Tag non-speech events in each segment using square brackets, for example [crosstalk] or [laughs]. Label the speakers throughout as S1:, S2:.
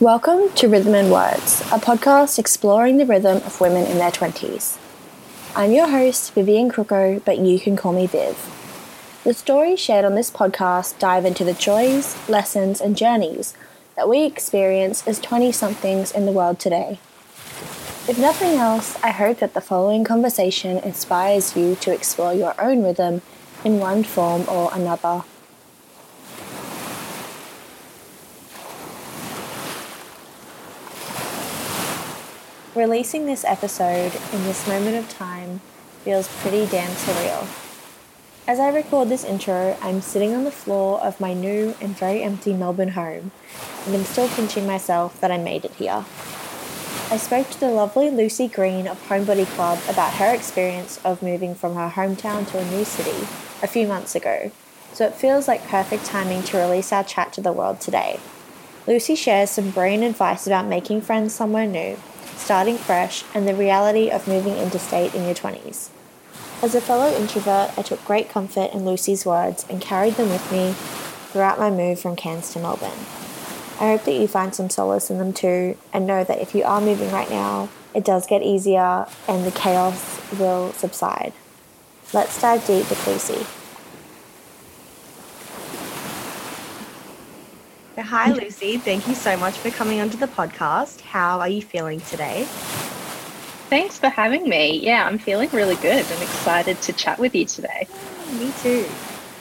S1: Welcome to Rhythm and Women, a podcast exploring the rhythm of women in their 20s. I'm your host, Vivian Kruckow, but you can call me Viv. The stories shared on this podcast dive into the joys, lessons, and journeys that we experience as 20 somethings in the world today. If nothing else, I hope that the following conversation inspires you to explore your own rhythm in one form or another. Releasing this episode in this moment of time feels pretty damn surreal. As I record this intro, I'm sitting on the floor of my new and very empty Melbourne home, and I'm still pinching myself that I made it here. I spoke to the lovely Lucy Green of Homebody Club about her experience of moving from her hometown to a new city a few months ago, so it feels like perfect timing to release our chat to the world today. Lucy shares some brilliant advice about making friends somewhere new, starting fresh, and the reality of moving interstate in your 20s. As a fellow introvert, I took great comfort in Lucy's words and carried them with me throughout my move from Cairns to Melbourne. I hope that you find some solace in them too, and know that if you are moving right now, it does get easier and the chaos will subside. Let's dive deep with Lucy.
S2: Hi, Lucy. Thank you so much for coming onto the podcast. How are you feeling today?
S3: Thanks for having me. Yeah, I'm feeling really good. I'm excited to chat with you today.
S2: me too.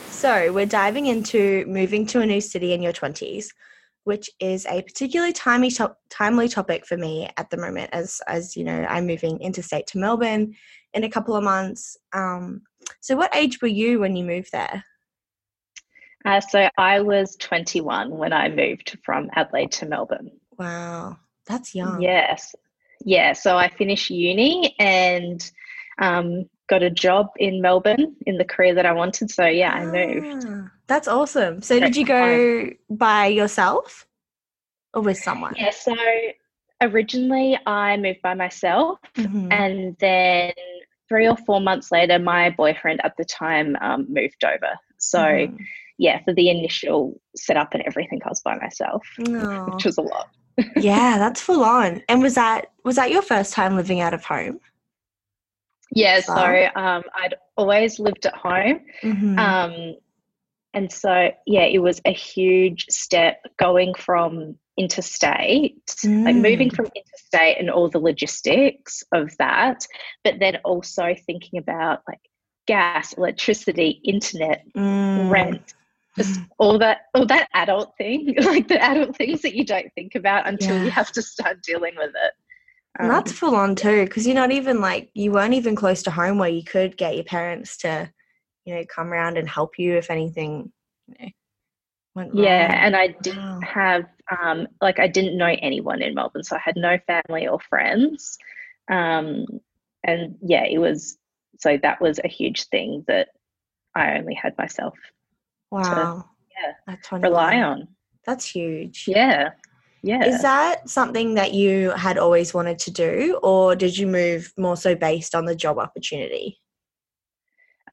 S2: So, we're diving into moving to a new city in your 20s which is a particularly timely to- timely topic for me at the moment as as you know I'm moving interstate to Melbourne in a couple of months. Um, so what age were you when you moved there?
S3: Uh, so I was 21 when I moved from Adelaide to Melbourne.
S2: Wow, that's young.
S3: Yes, yeah. So I finished uni and um, got a job in Melbourne in the career that I wanted. So yeah, I moved.
S2: Ah, that's awesome. So did you go by yourself or with someone?
S3: Yeah, so originally I moved by myself mm-hmm. and then three or four months later my boyfriend at the time um, moved over. So mm. Yeah, for the initial setup and everything I was by myself, [laughs] which was a lot. [laughs]
S2: yeah, that's full on. And was that was that your first time living out of home?
S3: Yeah, so um, I'd always lived at home. Mm-hmm. Um, and so, yeah, it was a huge step going from interstate, mm. like moving from interstate and all the logistics of that, but then also thinking about like gas, electricity, internet, mm. rent, just all that all that adult thing, [laughs] like the adult things that you don't think about until yeah. you have to start dealing with it.
S2: And that's um, full on too, because you're not even like you weren't even close to home where you could get your parents to, you know, come around and help you if anything, you know,
S3: went wrong. Yeah, and I didn't wow. have um like I didn't know anyone in Melbourne, so I had no family or friends. Um and yeah, it was so that was a huge thing that I only had myself
S2: wow. to
S3: yeah, rely on.
S2: That's huge.
S3: Yeah. Yeah.
S2: Is that something that you had always wanted to do, or did you move more so based on the job opportunity?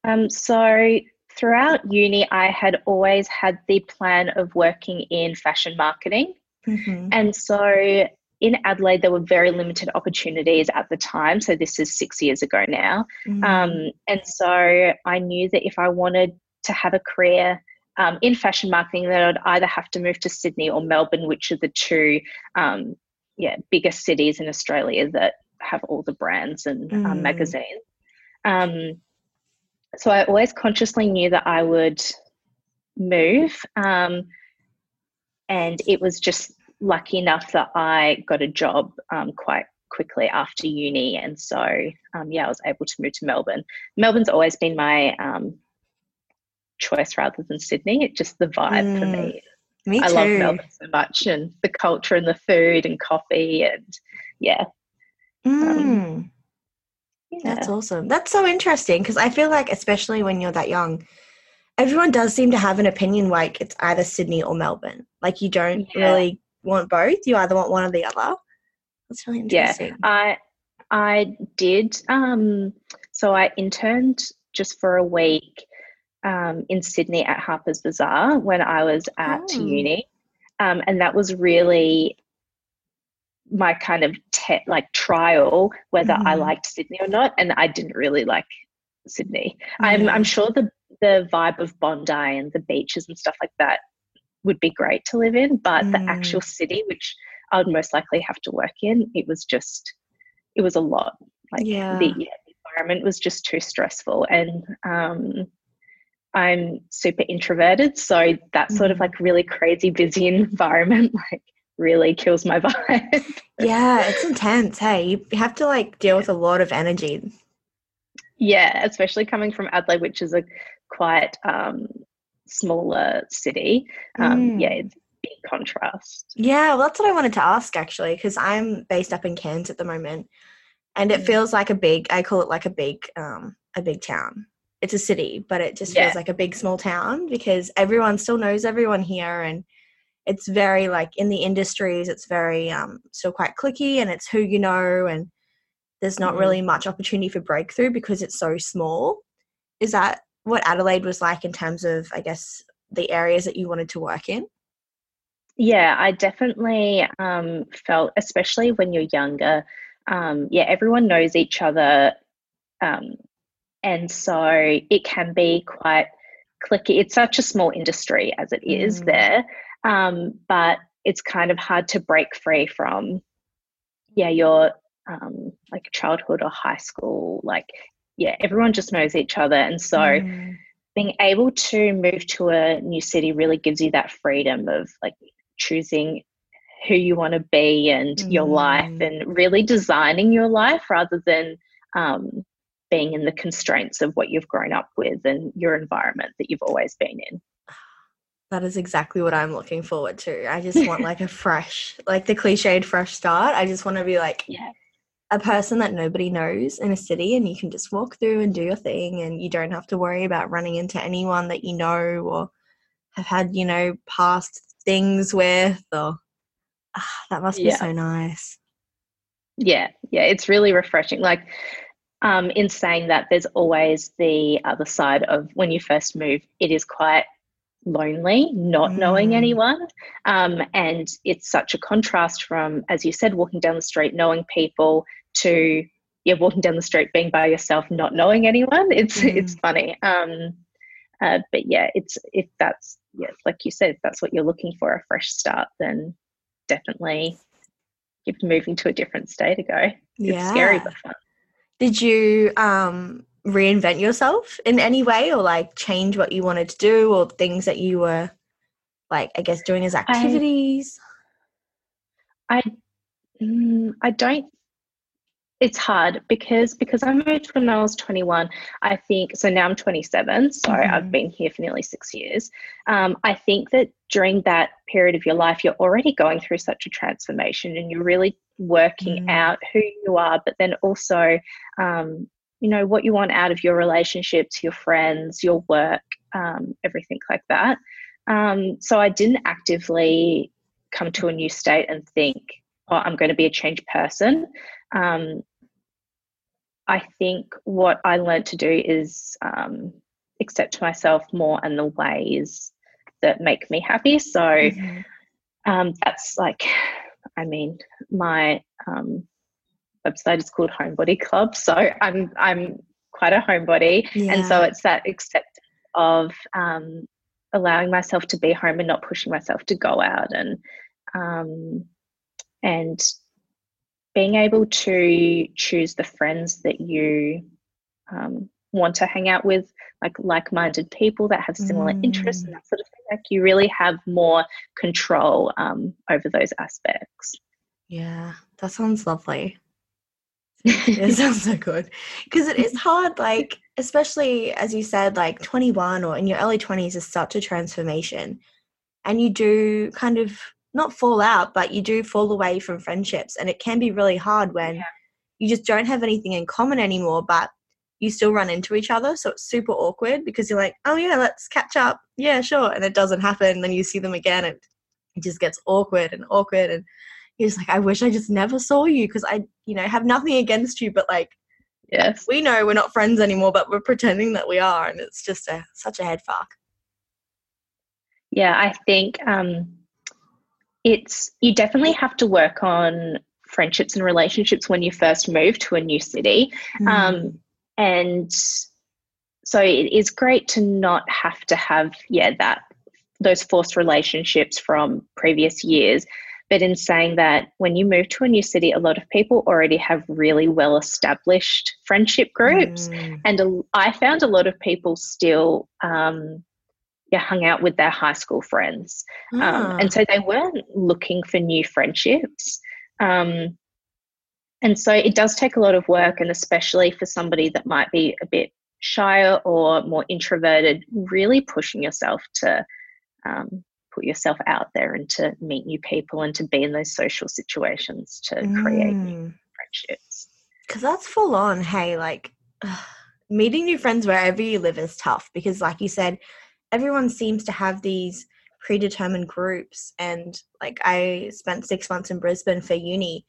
S3: Um, so throughout uni, I had always had the plan of working in fashion marketing. Mm-hmm. And so in Adelaide, there were very limited opportunities at the time. So this is six years ago now. Mm-hmm. Um, and so I knew that if I wanted to have a career um, in fashion marketing that I'd either have to move to Sydney or Melbourne, which are the two um, yeah biggest cities in Australia that have all the brands and um, mm. um, magazines. so I always consciously knew that I would move, um, and it was just lucky enough that I got a job um, quite quickly after uni, and so yeah, I was able to move to Melbourne. Melbourne's always been my choice rather than Sydney. It's just the vibe mm, for me.
S2: Me
S3: I
S2: too.
S3: love Melbourne so much and the culture and the food and coffee and yeah.
S2: Mm. Um, yeah. That's awesome. That's so interesting because I feel like, especially when you're that young, everyone does seem to have an opinion like it's either Sydney or Melbourne. Like you don't yeah. really want both. You either want one or the other. That's really interesting.
S3: Yeah, I I did. Um, so I interned just for a week um, in Sydney at Harper's Bazaar when I was at oh. uni. Um, and that was really my kind of te- like trial whether mm. I liked Sydney or not, and I didn't really like Sydney. Mm. I'm I'm sure the the vibe of Bondi and the beaches and stuff like that would be great to live in, but mm. the actual city, which I would most likely have to work in, it was just it was a lot. Like yeah. the, yeah, the environment was just too stressful, and um, I'm super introverted, so that sort of mm. like really crazy busy environment [laughs] like really kills my [laughs] vibe.
S2: yeah, it's intense. Hey, you have to like deal with a lot of energy.
S3: Yeah, especially coming from Adelaide, which is a quite um, smaller city. Um, mm. Yeah, it's big contrast.
S2: Yeah, well, that's what I wanted to ask actually, because I'm based up in Cairns at the moment, and it mm. feels like a big. I call it like a big, um, a big town. It's a city, but it just yeah. feels like a big small town because everyone still knows everyone here, and it's very like in the industries. It's very um, still quite clicky, and it's who you know, and there's not mm. really much opportunity for breakthrough because it's so small. Is that what Adelaide was like in terms of, I guess, the areas that you wanted to work in?
S3: Yeah, I definitely um, felt, especially when you're younger, um, yeah, everyone knows each other. Um, and so it can be quite clicky. It's such a small industry as it is mm. there, um, but it's kind of hard to break free from, yeah, your um, like childhood or high school. Like yeah, everyone just knows each other. And so mm. being able to move to a new city really gives you that freedom of like choosing who you want to be and mm. your life mm. and really designing your life rather than um, being in the constraints of what you've grown up with and your environment that you've always been in.
S2: That is exactly what I'm looking forward to. I just want like a [laughs] fresh, like the cliched fresh start. I just want to be like,
S3: yeah
S2: a person that nobody knows in a city and you can just walk through and do your thing and you don't have to worry about running into anyone that you know or have had you know past things with or ah, that must be yeah. so nice
S3: yeah yeah it's really refreshing like um, in saying that there's always the other side of when you first move it is quite lonely not mm. knowing anyone um, and it's such a contrast from as you said walking down the street knowing people to yeah walking down the street being by yourself not knowing anyone it's mm. it's funny um, uh, but yeah it's if that's yeah like you said if that's what you're looking for a fresh start then definitely give moving to a different state ago it's yeah. scary but fun
S2: did you um reinvent yourself in any way or like change what you wanted to do or things that you were like i guess doing as activities?
S3: I i, mm, I don't it's hard because because I moved when I was 21. I think so now I'm 27, so mm-hmm. I've been here for nearly six years. Um, I think that during that period of your life, you're already going through such a transformation, and you're really working mm. out who you are, but then also um, you know what you want out of your relationships your friends your work um, everything like that um, so i didn't actively come to a new state and think oh i'm going to be a changed person um, i think what i learned to do is um, accept myself more and the ways that make me happy so mm-hmm. Um, that's like i mean my um, website is called Homebody Club. So I'm I'm quite a homebody, yeah. and so it's that acceptance of um, allowing myself to be home and not pushing myself to go out and um, and being able to choose the friends that you um, want to hang out with like like-minded people that have similar mm. interests and that sort of thing like you really have more control um, over those aspects.
S2: Yeah that sounds lovely. [laughs] It sounds so good. Because it is hard like especially as you said like 21 or in your early 20s is such a transformation. And you do kind of not fall out but you do fall away from friendships and it can be really hard when yeah. you just don't have anything in common anymore but you still run into each other so it's super awkward because you're like oh yeah let's catch up yeah sure and it doesn't happen then you see them again and it just gets awkward and awkward and he's like, I wish I just never saw you because I, you know, have nothing against you, but like,
S3: yes,
S2: we know we're not friends anymore, but we're pretending that we are, and it's just a such a head fuck.
S3: Yeah, I think um, it's you definitely have to work on friendships and relationships when you first move to a new city. Mm. Um, and so it is great to not have to have, yeah, that those forced relationships from previous years. But in saying that, when you move to a new city, a lot of people already have really well established friendship groups. Mm. And a, I found a lot of people still um, yeah, hung out with their high school friends. Um, ah. and so they weren't looking for new friendships. Um, and so it does take a lot of work, and especially for somebody that might be a bit shyer or more introverted, really pushing yourself to um, put yourself out there and to meet new people and to be in those social situations to mm. create new mm. friendships.
S2: Because that's full on. Hey, like ugh, [sighs] meeting new friends wherever you live is tough because, like you said, everyone seems to have these predetermined groups. And like I spent six months in Brisbane for uni.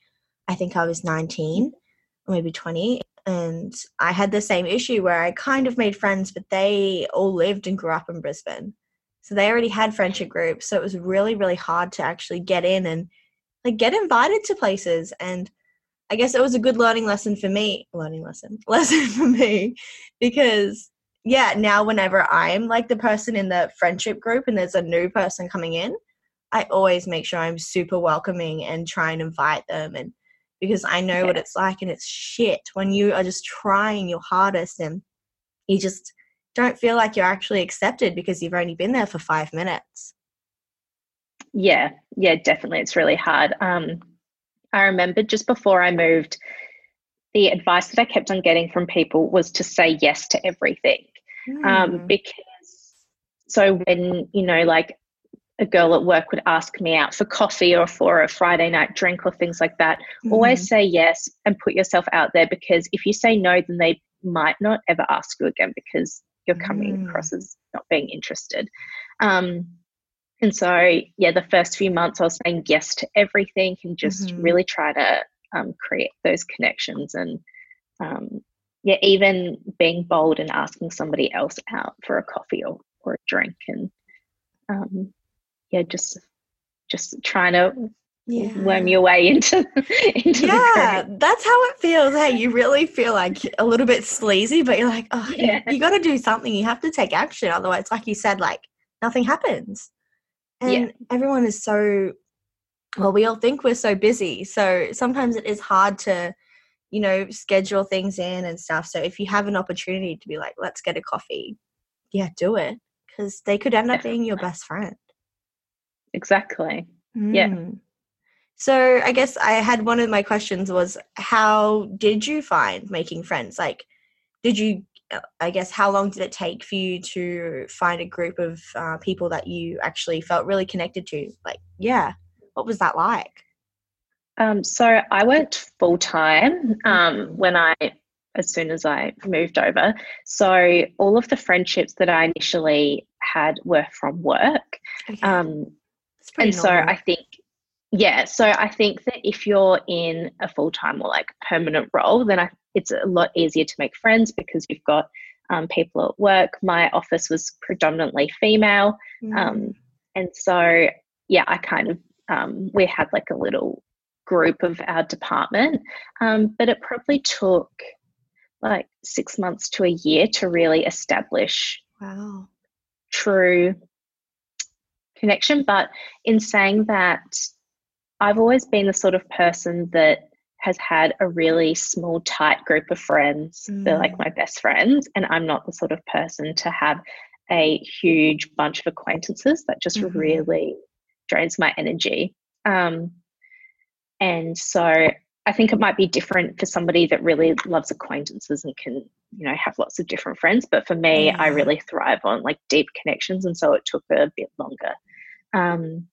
S2: I think I was 19 or maybe 20 and I had the same issue where I kind of made friends, but they all lived and grew up in Brisbane. So they already had friendship groups. So it was really, really hard to actually get in and like get invited to places. And I guess it was a good learning lesson for me. Learning lesson. [laughs] Lesson for me. Because yeah, now whenever I'm like the person in the friendship group and there's a new person coming in, I always make sure I'm super welcoming and try and invite them and because I know yeah. what it's like and it's shit when you are just trying your hardest and you just don't feel like you're actually accepted because you've only been there for five minutes.
S3: Yeah, yeah, definitely. It's really hard. Um, I remember just before I moved, the advice that I kept on getting from people was to say yes to everything. Mm. Um, hmm. because so when, you know, like a girl at work would ask me out for coffee or for a Friday night drink or things like that, mm-hmm. always say yes and put yourself out there because if you say no, then they might not ever ask you again because you're coming mm. across as not being interested. Um, and so, yeah, the first few months I was saying yes to everything and just mm-hmm. really try to um, create those connections and, um, yeah, even being bold and asking somebody else out for a coffee or, or a drink and um, yeah, just just trying to yeah. worm your way into [laughs] into
S2: yeah that's how it feels hey you really [laughs] feel like a little bit sleazy but you're like oh yeah. you, you got to do something you have to take action otherwise like you said like nothing happens and yeah. everyone is so well we all think we're so busy so sometimes it is hard to you know schedule things in and stuff so if you have an opportunity to be like let's get a coffee yeah do it because they could end up being your best friend
S3: exactly. Mm. Yeah.
S2: So I guess I had one of my questions was how did you find making friends? Like, did you? Uh, I guess how long did it take for you to find a group of uh, people that you actually felt really connected to? Like, yeah, what was that like?
S3: Um, so I worked full time um, mm-hmm. when I, as soon as I moved over. So all of the friendships that I initially had were from work. Okay. Um, and normal. so I think, yeah, so I think that if you're in a full time or like permanent role, then I, it's a lot easier to make friends because you've got um, people at work. My office was predominantly female. Mm. Um, and so, yeah, I kind of, um, we had like a little group of our department, um, but it probably took like six months to a year to really establish
S2: wow.
S3: true connection. But in saying that, I've always been the sort of person that has had a really small, tight group of friends. Mm. They're like mm. my best friends. And I'm not the sort of person to have a huge bunch of acquaintances that just mm-hmm. really drains my energy. Um, and so I think it might be different for somebody that really loves acquaintances and can, you know, have lots of different friends. But for me. I really thrive on like deep connections. And so it took a bit longer um,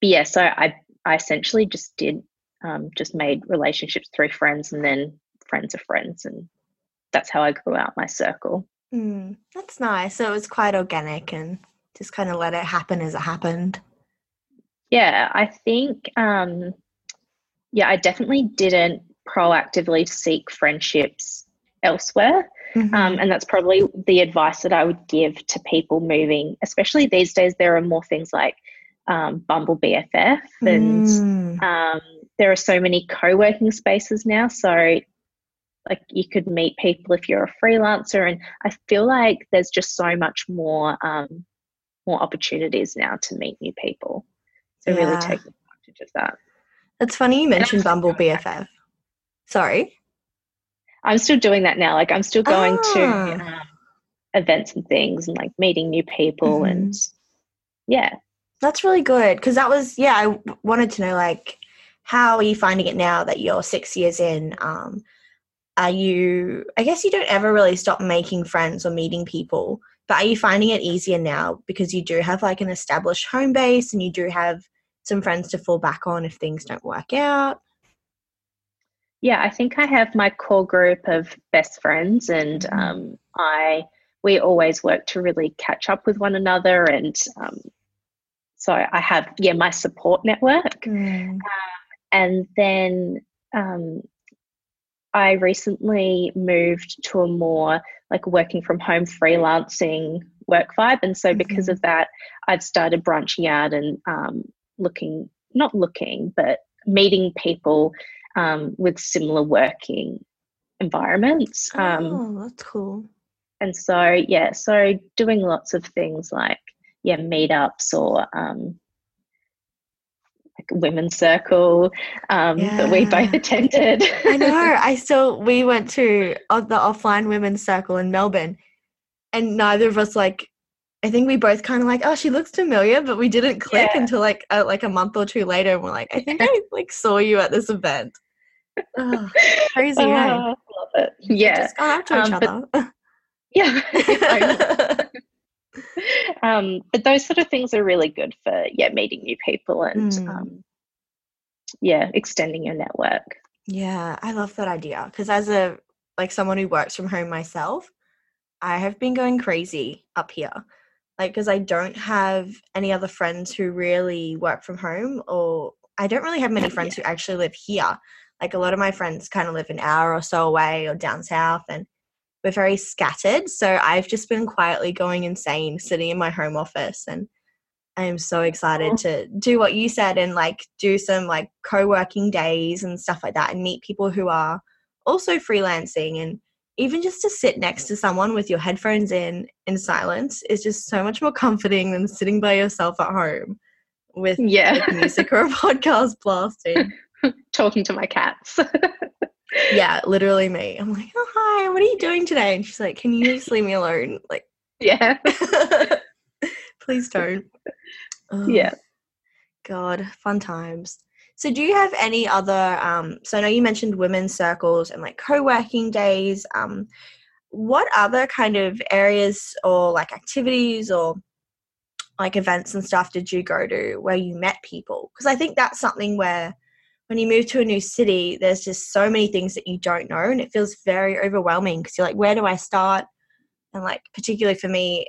S3: but yeah, so I I essentially just did um, just made relationships through friends and then friends of friends, and that's how I grew out my circle.
S2: Mm, that's nice. So it was quite organic and just kind of let it happen as it happened.
S3: Yeah, I think. Um, yeah, I definitely didn't proactively seek friendships elsewhere. Mm-hmm. Um, and that's probably the advice that I would give to people moving, especially these days. There are more things like um, Bumble BFF, and mm. um, there are so many co-working spaces now so like you could meet people if you're a freelancer and i feel like there's just so much more um, more opportunities now to meet new people so yeah. really take advantage of that
S2: it's funny you mentioned bumble bff sorry.
S3: I'm still doing that now. Like i'm still going ah. to um, events and things and like meeting new people mm-hmm. and yeah.
S2: That's really good because that was yeah i wanted to know like how are you finding it now that you're six years in? Um are you i guess you don't ever really stop making friends or meeting people but are you finding it easier now because you do have like an established home base and you do have some friends to fall back on if things don't work out
S3: yeah i think i have my core group of best friends and mm-hmm. um, i we always work to really catch up with one another and um, so i have yeah my support network mm. um, and then um, I recently moved to a more like working from home freelancing work vibe. And so, mm-hmm. because of that, I've started branching out and um, looking, not looking, but meeting people um, with similar working environments. Um,
S2: oh, that's cool.
S3: And so, yeah, so doing lots of things like, yeah, meetups or um, women's circle um, yeah. that we both attended.
S2: I know. [laughs] I still we went to the offline women's circle in Melbourne, and neither of us like. I think we both kind of like, oh, she looks familiar, but we didn't click yeah. until like a, like a month or two later, and we're like, I think I like saw you at this event. Oh, [laughs] crazy, oh? Love
S3: it. Yeah,
S2: just got after each um, other. [laughs]
S3: yeah [laughs] um, but those sort of things are really good for yeah meeting new people and mm. um, yeah extending your network
S2: yeah i love that idea because as a like someone who works from home myself i have been going crazy up here like because i don't have any other friends who really work from home or i don't really have many [laughs] friends yeah. who actually live here like a lot of my friends kind of live an hour or so away or down south and we're very scattered. So I've just been quietly going insane sitting in my home office and I am so excited to do what you said and like do some like co-working days and stuff like that and meet people who are also freelancing and even just to sit next to someone with your headphones in in silence is just so much more comforting than sitting by yourself at home with yeah. like, music or a [laughs] podcast blasting [laughs]
S3: talking to my cats [laughs]
S2: yeah, literally me. I'm like, oh hi, what are you doing today? And she's like, can you just leave me alone? Like,
S3: yeah,
S2: please don't.
S3: Oh, yeah,
S2: God, fun times. So, do you have any other? Um, so, I know you mentioned women's circles and like co-working days. Um, what other kind of areas or like activities or like events and stuff did you go to where you met people? Because I think that's something where when you move to a new city, there's just so many things that you don't know, and it feels very overwhelming because you're like, where do I start? And like, particularly for me,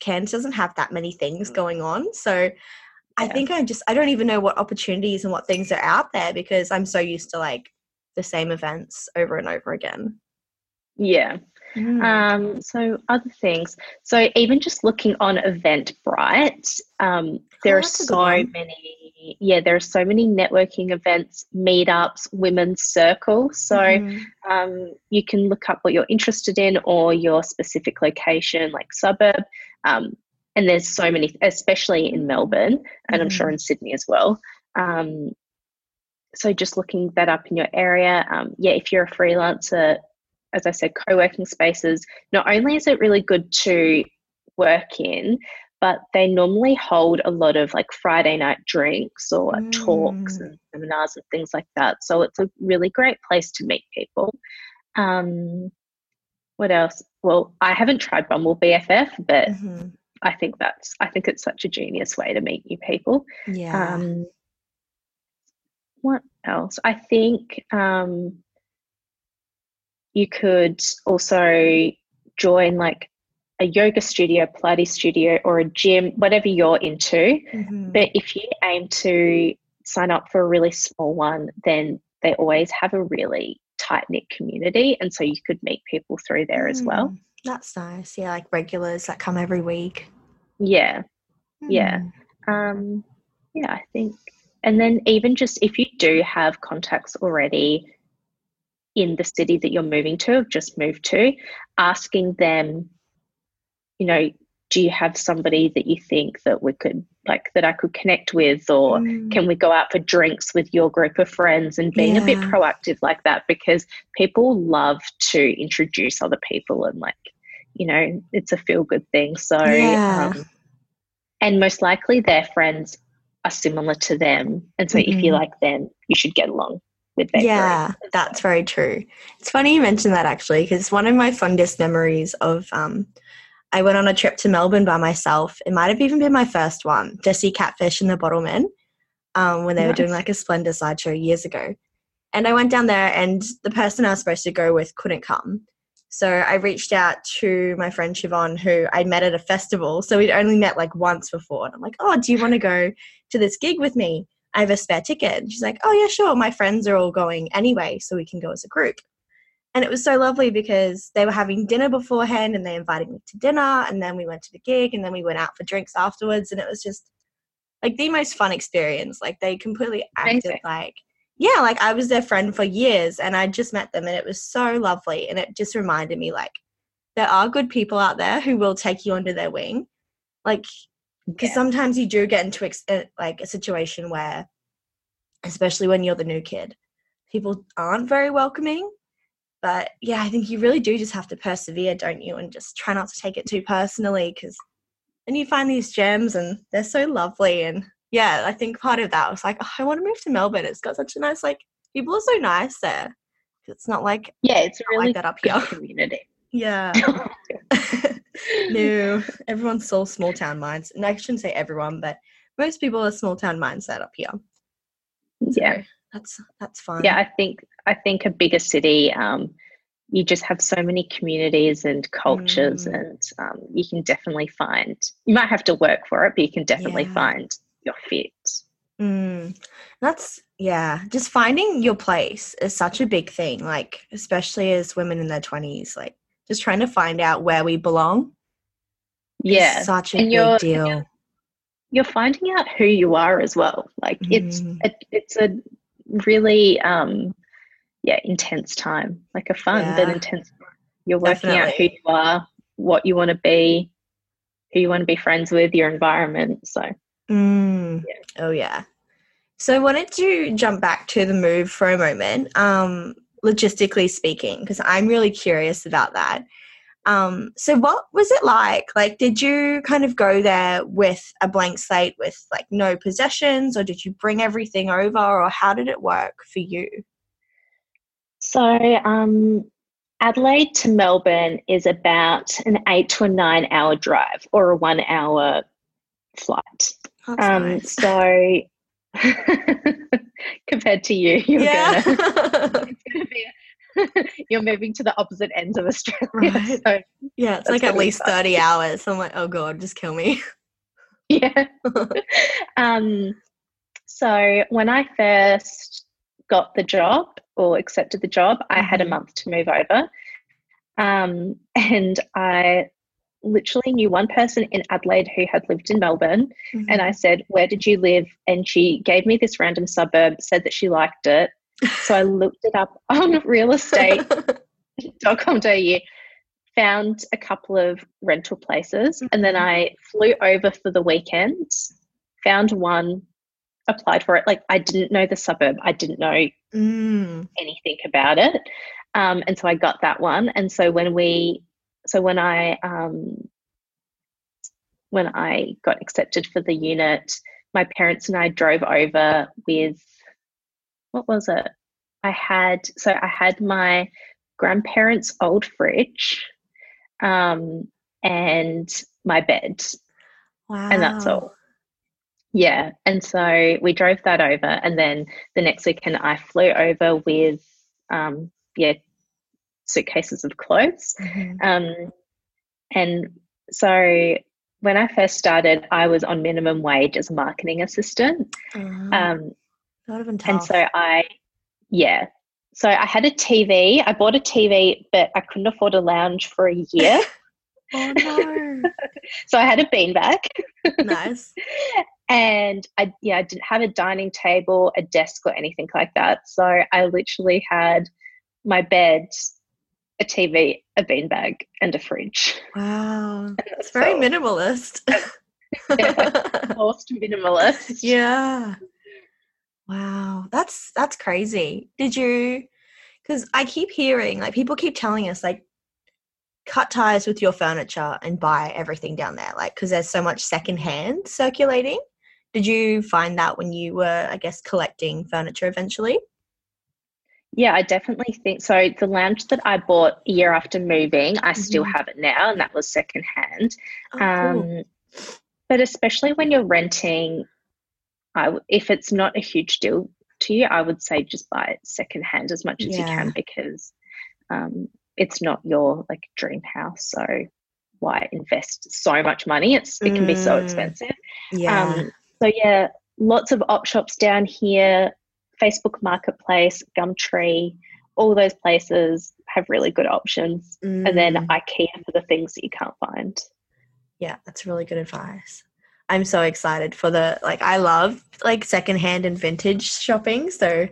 S2: Cairns doesn't have that many things mm. going on, so yeah. I think I just I don't even know what opportunities and what things are out there because I'm so used to like the same events over and over again.
S3: Yeah. Mm. Um, so other things. So even just looking on Eventbrite, um, there oh, are so many. Yeah, there are so many networking events, meetups, women's circles. So mm. um, you can look up what you're interested in or your specific location, like suburb. Um, and there's so many, especially in Melbourne, and mm. I'm sure mm-hmm. in Sydney as well. Um, so just looking that up in your area. Um, yeah, if you're a freelancer, as I said, co working spaces, not only is it really good to work in, but they normally hold a lot of like Friday night drinks or mm. talks and seminars and things like that. So it's a really great place to meet people. Um, what else? Well, I haven't tried Bumble BFF, but mm-hmm. I think that's I think it's such a genius way to meet new people.
S2: Yeah. Um,
S3: what else? I think um, you could also join like a yoga studio, Pilates studio, or a gym, whatever you're into. Mm-hmm. But if you aim to sign up for a really small one, then they always have a really tight knit community. And so you could meet people through there mm, as well.
S2: That's nice. Yeah, like regulars that come every week.
S3: Yeah. Yeah. Um, yeah, I think and then even just if you do have contacts already in the city that you're moving to, just moved to, asking them, you know, do you have somebody that you think that we could like that I could connect with or mm. can we go out for drinks with your group of friends and being yeah. a bit proactive like that because people love to introduce other people and like you know it's a feel good thing so yeah. um, and most likely their friends are similar to them and so mm-hmm. if you mm-hmm. like them you should get along
S2: yeah that's very true it's funny you mentioned that actually because one of my fondest memories of um, I went on a trip to Melbourne by myself. It might have even been my first one to see Catfish and the Bottlemen um, when they nice. were doing like a Splendour sideshow years ago. And I went down there, and the person I was supposed to go with couldn't come. So I reached out to my friend Siobhan, who I met at a festival. So we'd only met like once before. And I'm like, oh, do you want to go to this gig with me? I have a spare ticket. And she's like, oh, yeah, sure. My friends are all going anyway, so we can go as a group. And it was so lovely because they were having dinner beforehand and they invited me to dinner. And then we went to the gig and then we went out for drinks afterwards. And it was just like the most fun experience. Like they completely acted Amazing. like, yeah, like I was their friend for years and I just met them and it was so lovely. And it just reminded me like there are good people out there who will take you under their wing. Like, because yeah. sometimes you do get into ex- uh, like a situation where, especially when you're the new kid, people aren't very welcoming but yeah, I think you really do just have to persevere, don't you? And just try not to take it too personally because then you find these gems and they're so lovely. And yeah, I think part of that was like, oh, I want to move to Melbourne. It's got such a nice, like, people are so nice there. It's not like,
S3: yeah, it's really
S2: like that up here.
S3: community. [laughs]
S2: Yeah. [laughs] no, everyone's so small town minds. And I shouldn't say everyone, but most people are small town mindset up here.
S3: So yeah.
S2: That's that's fine.
S3: Yeah, I think I think a bigger city, um, you just have so many communities and cultures, mm. and um, you can definitely find. You might have to work for it, but you can definitely yeah. find your fit.
S2: Mm. That's yeah. Just finding your place is such a big thing. Like especially as women in their twenties, like just trying to find out where we belong.
S3: Yeah,
S2: such a and big deal. You're,
S3: you're finding out who you are as well. Like mm. it's it, it's a really um yeah intense time like a fun yeah. but intense you're working Definitely. out who you are what you want to be who you want to be friends with your environment so
S2: mm. yeah. oh yeah so i wanted to jump back to the move for a moment um logistically speaking because i'm really curious about that um, so what was it like? Like, did you kind of go there with a blank slate with like no possessions, or did you bring everything over, or how did it work for you?
S3: So, um, Adelaide to Melbourne is about an eight to a nine hour drive or a one hour flight. um, nice. So, [laughs] compared to you, you're yeah. gonna, [laughs] [laughs] you're moving to the opposite ends of Australia. Right. So
S2: yeah, it's like at least 30 hours. I'm like, oh God, just kill me.
S3: Yeah. um, so when I first got the job or accepted the job, I had a mm-hmm. month to move over. Um, [laughs] and I literally knew one person in Adelaide who had lived in Melbourne. Mm-hmm. And I said, Where did you live? And she gave me this random suburb, said that she liked it. So I looked it up [laughs] on real estate.com.au, [laughs] found a couple of rental places, and then I flew over for the weekend, found one, applied for it. Like I didn't know the suburb, I didn't know mm. anything about it. Um, and so I got that one. And so when we, so when I, um, when I got accepted for the unit, my parents and I drove over with what was it? I had so I had my grandparents' old fridge, um, and my bed, wow. and that's all. Yeah, and so we drove that over, and then the next weekend I flew over with, um, yeah, suitcases of clothes, mm-hmm. um, and so when I first started, I was on minimum wage as a marketing assistant.
S2: Mm-hmm. Um,
S3: and so I, yeah. So I had a TV. I bought a TV, but I couldn't afford a lounge for a year. [laughs]
S2: oh no. [laughs]
S3: so I had a beanbag.
S2: Nice. [laughs]
S3: and I yeah, I didn't have a dining table, a desk, or anything like that. So I literally had my bed, a TV, a beanbag, and a fridge.
S2: Wow, [laughs] it's very minimalist. [laughs]
S3: yeah, most minimalist. [laughs]
S2: Yeah. Wow, that's that's crazy. Did you? Because I keep hearing like people keep telling us like cut ties with your furniture and buy everything down there, like because there's so much secondhand circulating. Did you find that when you were, I guess, collecting furniture eventually?
S3: Yeah, I definitely think so. The lounge that I bought a year after moving, I mm-hmm. still have it now, and that was secondhand. Oh, um, cool. But especially when you're renting, I, if it's not a huge deal to you, I would say just buy it secondhand as much as yeah. you can because um, it's not your like dream house. So why invest so much money? It's it can be so mm. expensive.
S2: Yeah. Um,
S3: so yeah, lots of op shops down here, Facebook Marketplace, Gumtree, all those places have really good options. Mm. And then mm. IKEA for the things that you can't find.
S2: Yeah, that's really good advice. I'm so excited for the like I love like secondhand and vintage shopping, so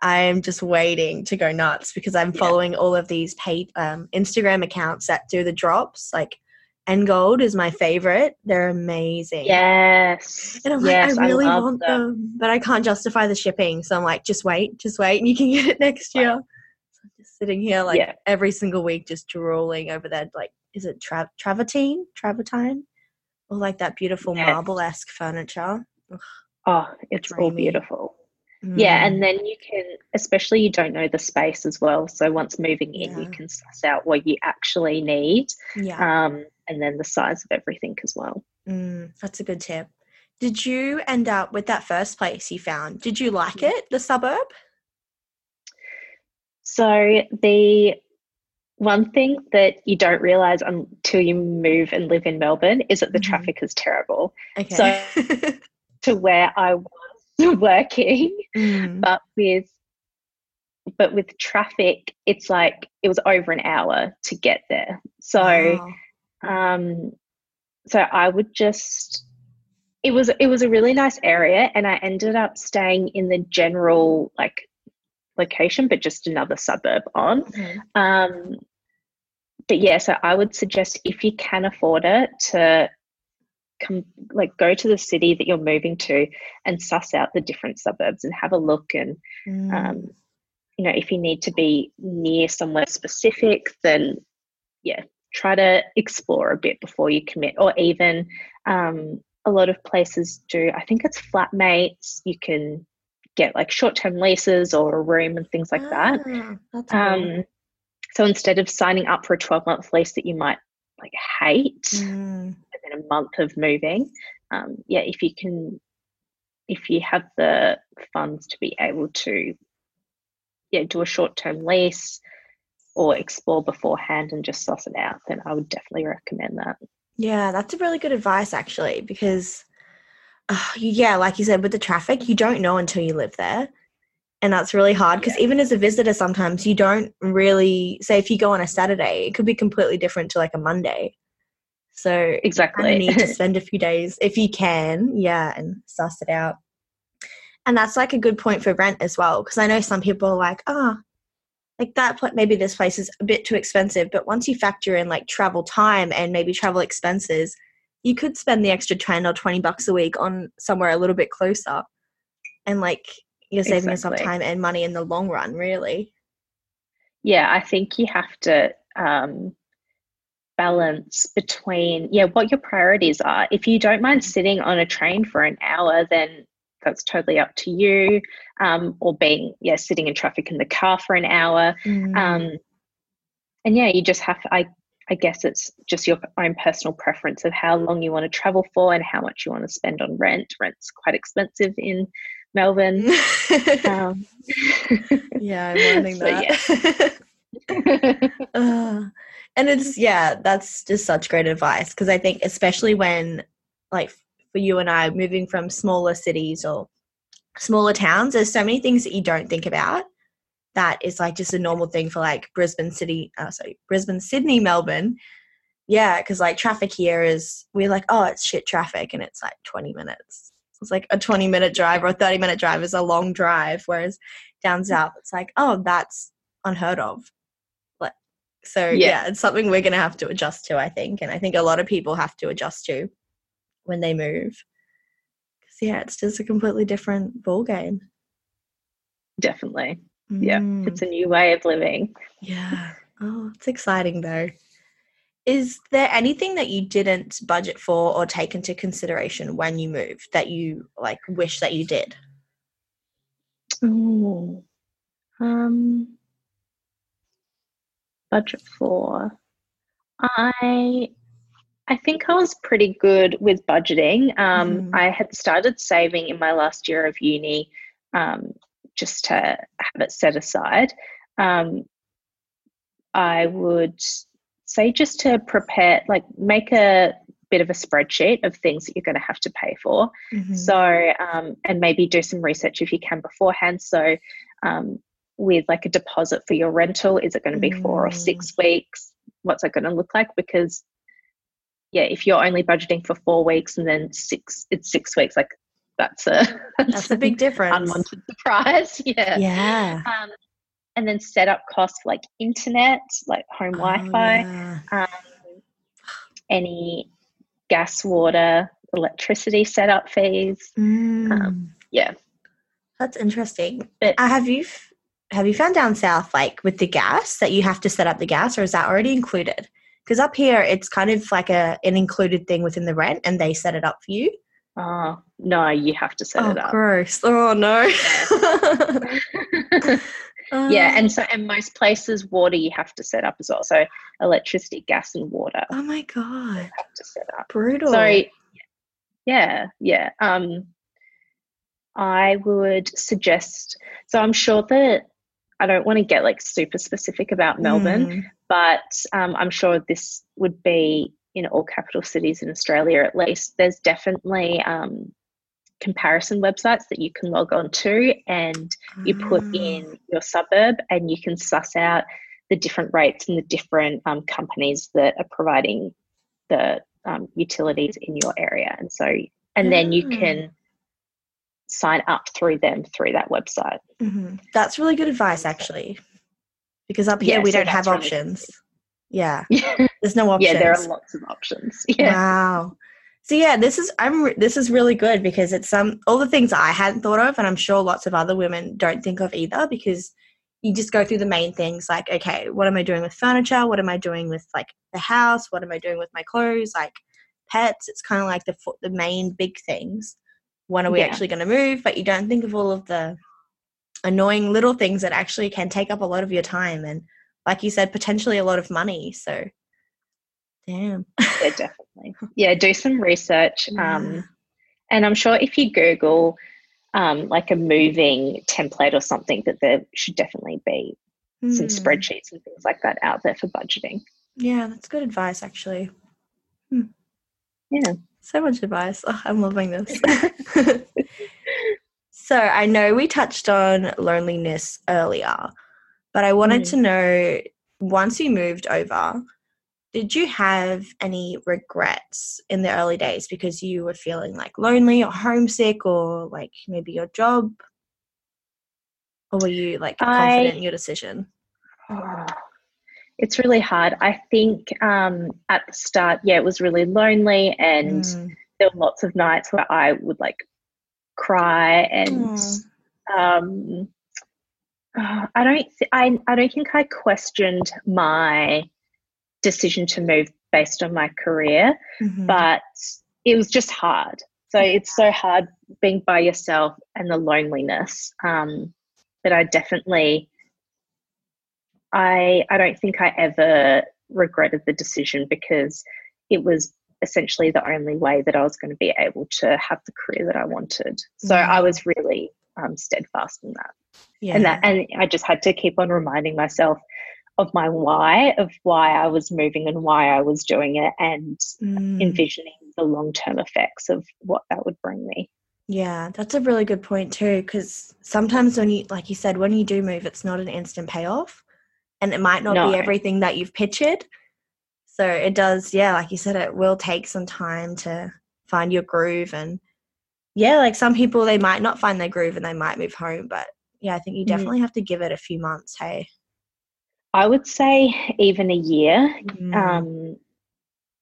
S2: I'm just waiting to go nuts because I'm following yeah. all of these paid um, Instagram accounts that do the drops. Like Engold is my favorite. They're amazing.
S3: Yes.
S2: And I'm yes, like, I really I want them. them. but I can't justify the shipping. So I'm like, just wait, just wait, and you can get it next year. So I'm just sitting here like yeah. every single week, just drooling over that. Like, is it tra- travertine? Travertine? Or like that beautiful yes. marble esque furniture.
S3: Ugh, oh, it's dreamy. all beautiful. Mm. Yeah, and then you can, especially you don't know the space as well. So once moving in, yeah. you can suss out what you actually need.
S2: Yeah.
S3: Um, and then the size of everything as well.
S2: Mm, that's a good tip. Did you end up with that first place you found? Did you like mm. it, the suburb?
S3: So the one thing that you don't realize until you move and live in Melbourne is that the mm-hmm. traffic is terrible.
S2: Okay.
S3: So [laughs] to where I was [laughs] working,
S2: mm.
S3: but with but with traffic, it's like it was over an hour to get there. So, wow. Um, so I would just it was it was a really nice area, and I ended up staying in the general like location, but just another suburb on.
S2: Mm-hmm.
S3: Um, but yeah, so I would suggest if you can afford it to come like go to the city that you're moving to and suss out the different suburbs and have a look and mm. um, you know if you need to be near somewhere specific then yeah try to explore a bit before you commit or even um, a lot of places do i think it's flatmates you can get like short-term leases or a room and things like ah, that um, so instead of signing up for a 12 month lease that you might like hate
S2: mm.
S3: within a month of moving, um, yeah, if you can, if you have the funds to be able to, yeah, do a short term lease or explore beforehand and just suss it out, then I would definitely recommend that.
S2: Yeah, that's a really good advice actually, because uh, yeah, like you said, with the traffic, you don't know until you live there. And that's really hard because yeah. even as a visitor, sometimes you don't really say if you go on a Saturday, it could be completely different to like a Monday. So
S3: exactly,
S2: you need to [laughs] spend a few days if you can, yeah, and suss it out. And that's like a good point for rent as well, because I know some people are like, ah, oh, like that. Maybe this place is a bit too expensive, but once you factor in like travel time and maybe travel expenses, you could spend the extra ten or twenty bucks a week on somewhere a little bit closer, and like you're saving exactly. yourself time and money in the long run, really.
S3: Yeah, I think you have to um, balance between yeah what your priorities are if you don't mind sitting on a train for an hour then that's totally up to you um, or being yeah sitting in traffic in the car for an hour.
S2: Mm.
S3: um, and yeah you just have to, i i guess it's just your own personal preference of how long you want to travel for and how much you want to spend on rent. Rent's quite expensive in melbourne. [laughs] Um,
S2: yeah i'm [laughs] learning that. yeah. [laughs] uh, and it's yeah that's just such great advice because i think especially when like for you and i moving from smaller cities or smaller towns there's so many things that you don't think about that is like just a normal thing for like brisbane city uh, sorry brisbane sydney melbourne. Yeah because like traffic here is we're like oh it's shit traffic and it's like 20 minutes. It's like a 20 minute drive or a 30 minute drive is a long drive whereas down south it's like oh that's unheard of. Like so yeah. yeah it's something we're going to have to adjust to i think and i think a lot of people have to adjust to when they move. Because yeah it's just a completely different ball game
S3: definitely mm. yeah it's a new way of living.
S2: Yeah. Oh it's exciting though. Is there anything that you didn't budget for or take into consideration when you moved that you like wish that you did?
S3: Oh, um, budget for. I I think I was pretty good with budgeting. Um, mm. I had started saving in my last year of uni um, just to have it set aside. Um, I would say just to prepare, like make a bit of a spreadsheet of things that you're going to have to pay for. Mm-hmm. So, um, and maybe do some research if you can beforehand. So, um, with like a deposit for your rental, is it going to be mm. four or six mm. weeks? What's it going to look like? Because, yeah, if you're only budgeting for four weeks and then six, it's six weeks, like that's a [laughs]
S2: that's a big difference.
S3: Unwanted surprise. [laughs] Yeah.
S2: Yeah.
S3: Um, and then setup costs like internet, like home oh, Wi-Fi, yeah. um, any gas, water, electricity setup fees.
S2: Mm.
S3: Um, yeah,
S2: that's interesting. But uh, have you have you found down south like with the gas that you have to set up the gas, or is that already included? Because up here it's kind of like a an included thing within the rent, and they set it up for you.
S3: Oh no, you have to set
S2: oh,
S3: it up.
S2: Oh, gross. Oh no.
S3: Uh, [laughs] yeah, [laughs] and so in most places, water you have to set up as well. So electricity, gas, and water.
S2: Oh my god,
S3: have to set up.
S2: Brutal.
S3: So yeah, yeah. Um, I would suggest. So I'm sure that I don't want to get like super specific about Melbourne, mm. but um, I'm sure this would be in all capital cities in Australia at least. There's definitely um, comparison websites that you can log on to and you put ah. in your suburb and you can suss out the different rates and the different um, companies that are providing the um, utilities in your area and so and then you ah. can sign up through them through that website
S2: mm-hmm. that's really good advice actually because up here yeah, we so don't have really options good. yeah [laughs] there's no options
S3: yeah there are lots of options [laughs] yeah.
S2: wow so yeah, this is I'm this is really good because it's some all the things I hadn't thought of, and I'm sure lots of other women don't think of either because you just go through the main things like okay, what am I doing with furniture? What am I doing with like the house? What am I doing with my clothes? Like pets. It's kind of like the the main big things. When are we yeah. actually going to move? But you don't think of all of the annoying little things that actually can take up a lot of your time and like you said potentially a lot of money so Damn.
S3: yeah, definitely. [laughs] Yeah, do some research. Yeah. Um, and I'm sure if you Google um, like a moving template or something, that there should definitely be mm. some hmm. spreadsheets and things like that out there for budgeting.
S2: Yeah, that's good advice, actually.
S3: Hmm. Yeah.
S2: So much advice. Oh, I'm loving this. [laughs] [laughs] so I know we touched on loneliness earlier, but I wanted mm. to know once you moved over, did you have any regrets in the early days because you were feeling like lonely or homesick or like maybe your job? Or were you like confident I, in your decision? [sighs]
S3: It's really hard. I think um, at the start, yeah, it was really lonely and mm. there were lots of nights where I would like cry and mm. um, uh, I don't th- I, I don't think I questioned my decision to move based on my career, mm-hmm. but it was just hard. So it's so hard being by yourself and the loneliness. Um, but I definitely, I I don't think I ever regretted the decision because it was essentially the only way that I was going to be able to have the career that I wanted. So mm-hmm. I was really um, steadfast in that. Yeah. And that, and I just had to keep on reminding myself of my why of why I was moving and why I was doing it and mm. envisioning the long term effects of what that would bring me.
S2: Yeah, that's a really good point too. Because sometimes when you, like you said, when you do move, it's not an instant payoff, and it might not no. be everything that you've pictured. So it does, yeah, like you said, it will take some time to find your groove and yeah, like some people they might not find their groove and they might move home, but yeah, I think you mm-hmm. definitely mm. have to give it a few months. Hey,
S3: I would say even a year. Mm. Um,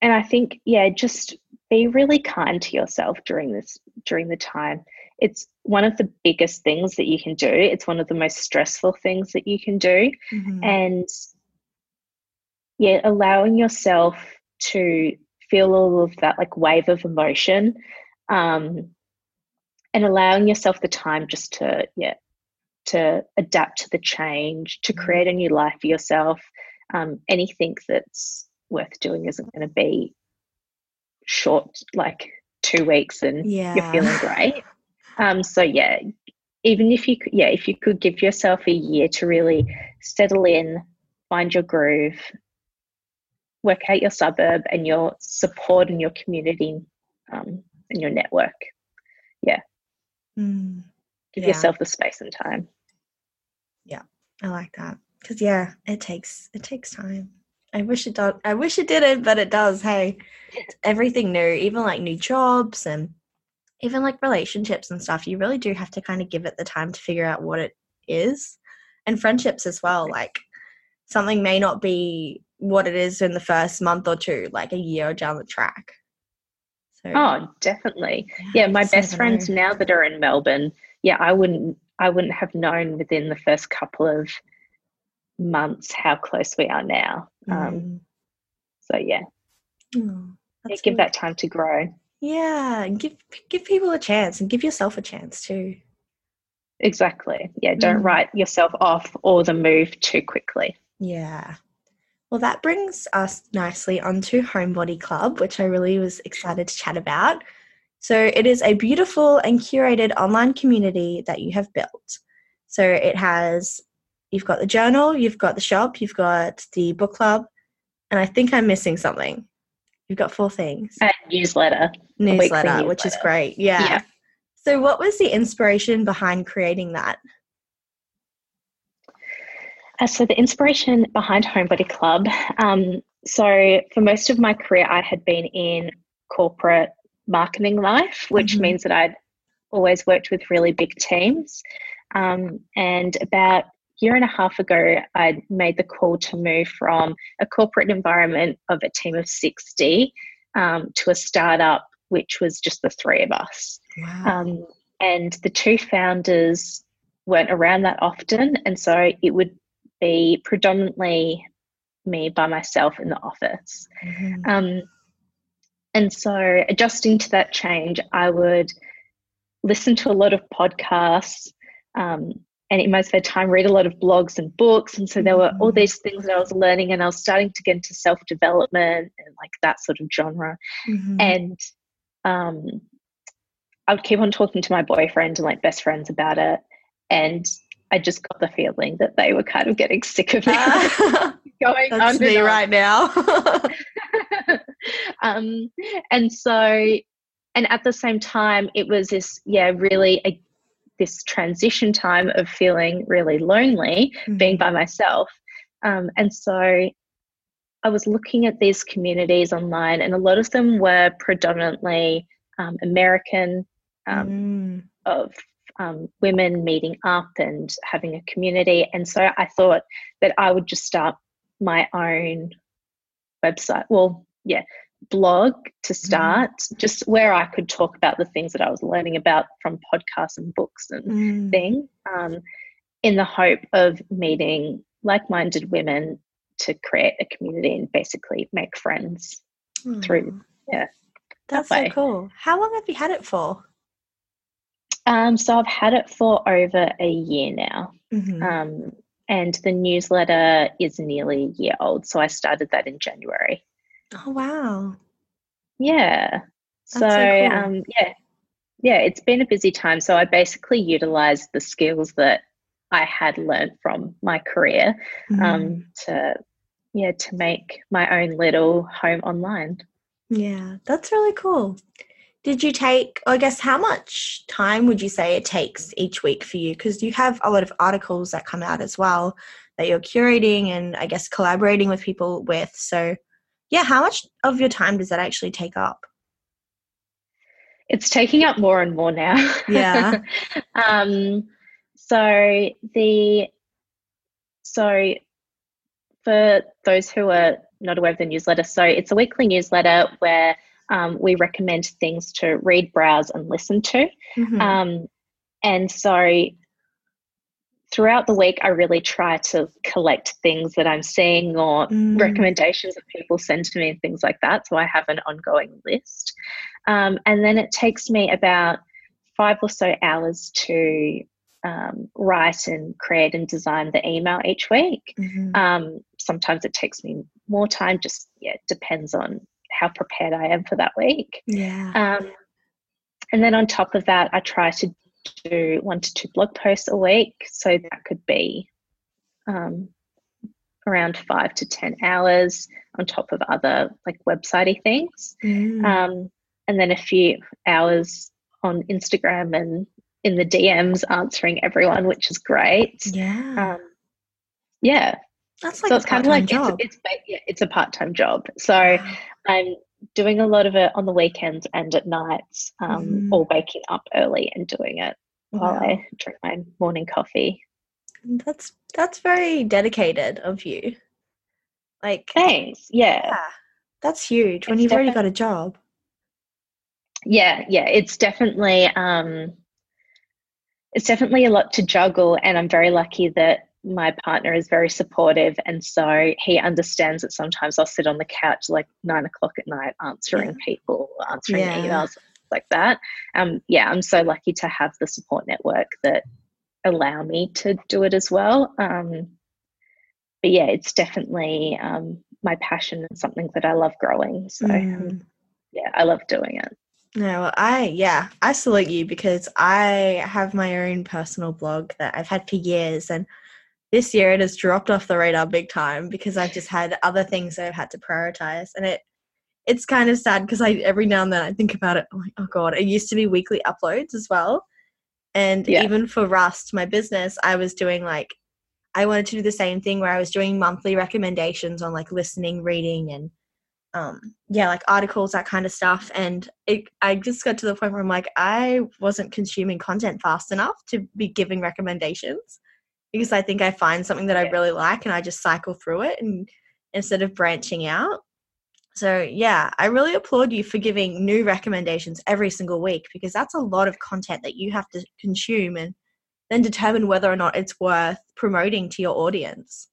S3: and I think yeah, just be really kind to yourself during this during the time. It's one of the biggest things that you can do. It's one of the most stressful things that you can do, mm-hmm. and yeah, allowing yourself to feel all of that like wave of emotion um, and allowing yourself the time just to yeah to adapt to the change to mm-hmm. create a new life for yourself um, anything that's worth doing isn't going to be short like two weeks and yeah. you're feeling great um, so yeah even if you yeah if you could give yourself a year to really settle in find your groove work out your suburb and your support and your community um, and your network. Yeah. Mm, Give yeah. yourself the space and time.
S2: Yeah, I like that because yeah, it takes it takes time. I wish it did. I wish it didn't, but it does. Hey, everything new, even like new jobs and even like relationships and stuff. You really do have to kind of give it the time to figure out what it is, and friendships as well. Like something may not be what it is in the first month or two, like a year down the track.
S3: So, oh, definitely. Yeah, my best friends now that are in Melbourne, yeah, I wouldn't I wouldn't have known within the first couple of months how close we are now. Um, mm. Um, so yeah, oh, yeah give that time to grow.
S2: Yeah, and give give people a chance and give yourself a chance too.
S3: Exactly. Yeah, don't mm. write yourself off or the move too quickly.
S2: Yeah. Well, that brings us nicely onto Homebody Club, which I really was excited to chat about. So, it is a beautiful and curated online community that you have built. So, it has you've got the journal, you've got the shop, you've got the book club, and I think I'm missing something. You've got four things.
S3: A newsletter.
S2: Newsletter, newsletter, which is great. Yeah. yeah. So, what was the inspiration behind creating that?
S3: Uh, so the inspiration behind Homebody Club. Um, so for most of my career, I had been in corporate marketing life, which mm-hmm. means that I'd always worked with really big teams. Um, and about year and a half ago, I made the call to move from a corporate environment of a team of 60 um, to a startup, which was just the three of us. Wow. Um, and the two founders weren't around that often. And so it would be predominantly me by myself in the office. Mm-hmm. Um, and so, adjusting to that change, I would listen to a lot of podcasts um, and in my spare time, read a lot of blogs and books. And so, there were all mm-hmm. these things that I was learning, and I was starting to get into self development and like that sort of genre. Mm-hmm. And um, I would keep on talking to my boyfriend and like best friends about it. And I just got the feeling that they were kind of getting sick of me uh, [laughs]
S2: going That's me right now. [laughs] [laughs]
S3: um, and so, and at the same time, it was this, yeah, really a, this transition time of feeling really lonely, mm-hmm. being by myself. Um, and so I was looking at these communities online, and a lot of them were predominantly um, American, um, mm. of um, women meeting up and having a community. And so I thought that I would just start my own website. Well, yeah, blog to mm-hmm. start, mm. just where I could talk about the things that I was learning about from podcasts and books and mm. things, um, in the hope of meeting like minded women to create a community and basically make friends mm. through, yeah.
S2: That's that so cool. How long have you had it for?
S3: Um, so I've had it for over a year now. Mm-hmm. Um, and the newsletter is nearly a year old. So I started that in January.
S2: Oh, wow.
S3: Yeah. That's so, so cool. um, yeah. Yeah, it's been a busy time. So I basically utilized the skills that I had learned from my career um, mm-hmm. to, yeah, to make my own little home online.
S2: Yeah, that's really cool did you take i guess how much time would you say it takes each week for you because you have a lot of articles that come out as well that you're curating and i guess collaborating with people with so yeah how much of your time does that actually take up
S3: it's taking up more and more now.
S2: Yeah. [laughs]
S3: um, so the so for those who are not aware of the newsletter, so it's a weekly newsletter where um, we recommend things to read, browse, and listen to. Mm-hmm. Um, and so throughout the week, I really try to collect things that I'm seeing or mm. recommendations that people send to me and things like that. So I have an ongoing list. Um, and then it takes me about five or so hours to um, write and create and design the email each week. Mm-hmm. Um, sometimes it takes me more time, just yeah, it depends on how prepared I am for that week.
S2: Yeah.
S3: Um, and then on top of that, I try to do one to two blog posts a week. So that could be um, around five to 10 hours on top of other like websitey things. Mm. Um, and then a few hours on Instagram and in the DMs answering everyone, which is great.
S2: Yeah.
S3: Um, yeah.
S2: That's like so it's kind of like job.
S3: it's, it's, yeah, it's a part-time job. So I'm doing a lot of it on the weekends and at nights, um, mm. or waking up early and doing it while I drink my morning coffee.
S2: That's that's very dedicated of you. Like
S3: thanks. Yeah. yeah
S2: that's huge when it's you've already got a job.
S3: Yeah, yeah. It's definitely um it's definitely a lot to juggle and I'm very lucky that my partner is very supportive and so he understands that sometimes I'll sit on the couch like nine o'clock at night answering yeah. people, answering yeah. emails like that. Um, yeah, I'm so lucky to have the support network that allow me to do it as well. Um, but yeah, it's definitely um, my passion and something that I love growing. So mm. yeah, I love doing it.
S2: No, I yeah, I salute you because I have my own personal blog that I've had for years and this year it has dropped off the radar big time because I've just had other things that I've had to prioritize and it it's kind of sad because I every now and then I think about it. I'm like, oh god, it used to be weekly uploads as well. And yeah. even for Rust, my business, I was doing like I wanted to do the same thing where I was doing monthly recommendations on like listening, reading, and um, yeah, like articles, that kind of stuff. And it, I just got to the point where I'm like, I wasn't consuming content fast enough to be giving recommendations because I think I find something that I really like and I just cycle through it and instead of branching out. So, yeah, I really applaud you for giving new recommendations every single week because that's a lot of content that you have to consume and then determine whether or not it's worth promoting to your audience.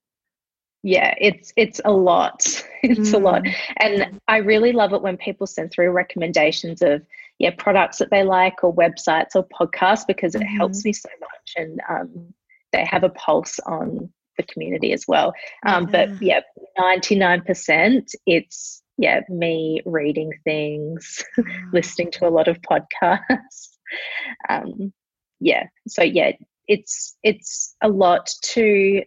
S3: Yeah, it's it's a lot. [laughs] It's mm. a lot. Mm. And I really love it when people send through recommendations of yeah, products that they like or websites or podcasts because it mm-hmm. helps me so much and um, they have a pulse on the community as well. Um, yeah. But yeah, 99% it's yeah, me reading things, [laughs] listening to a lot of podcasts. Um, yeah, so yeah, it's it's a lot to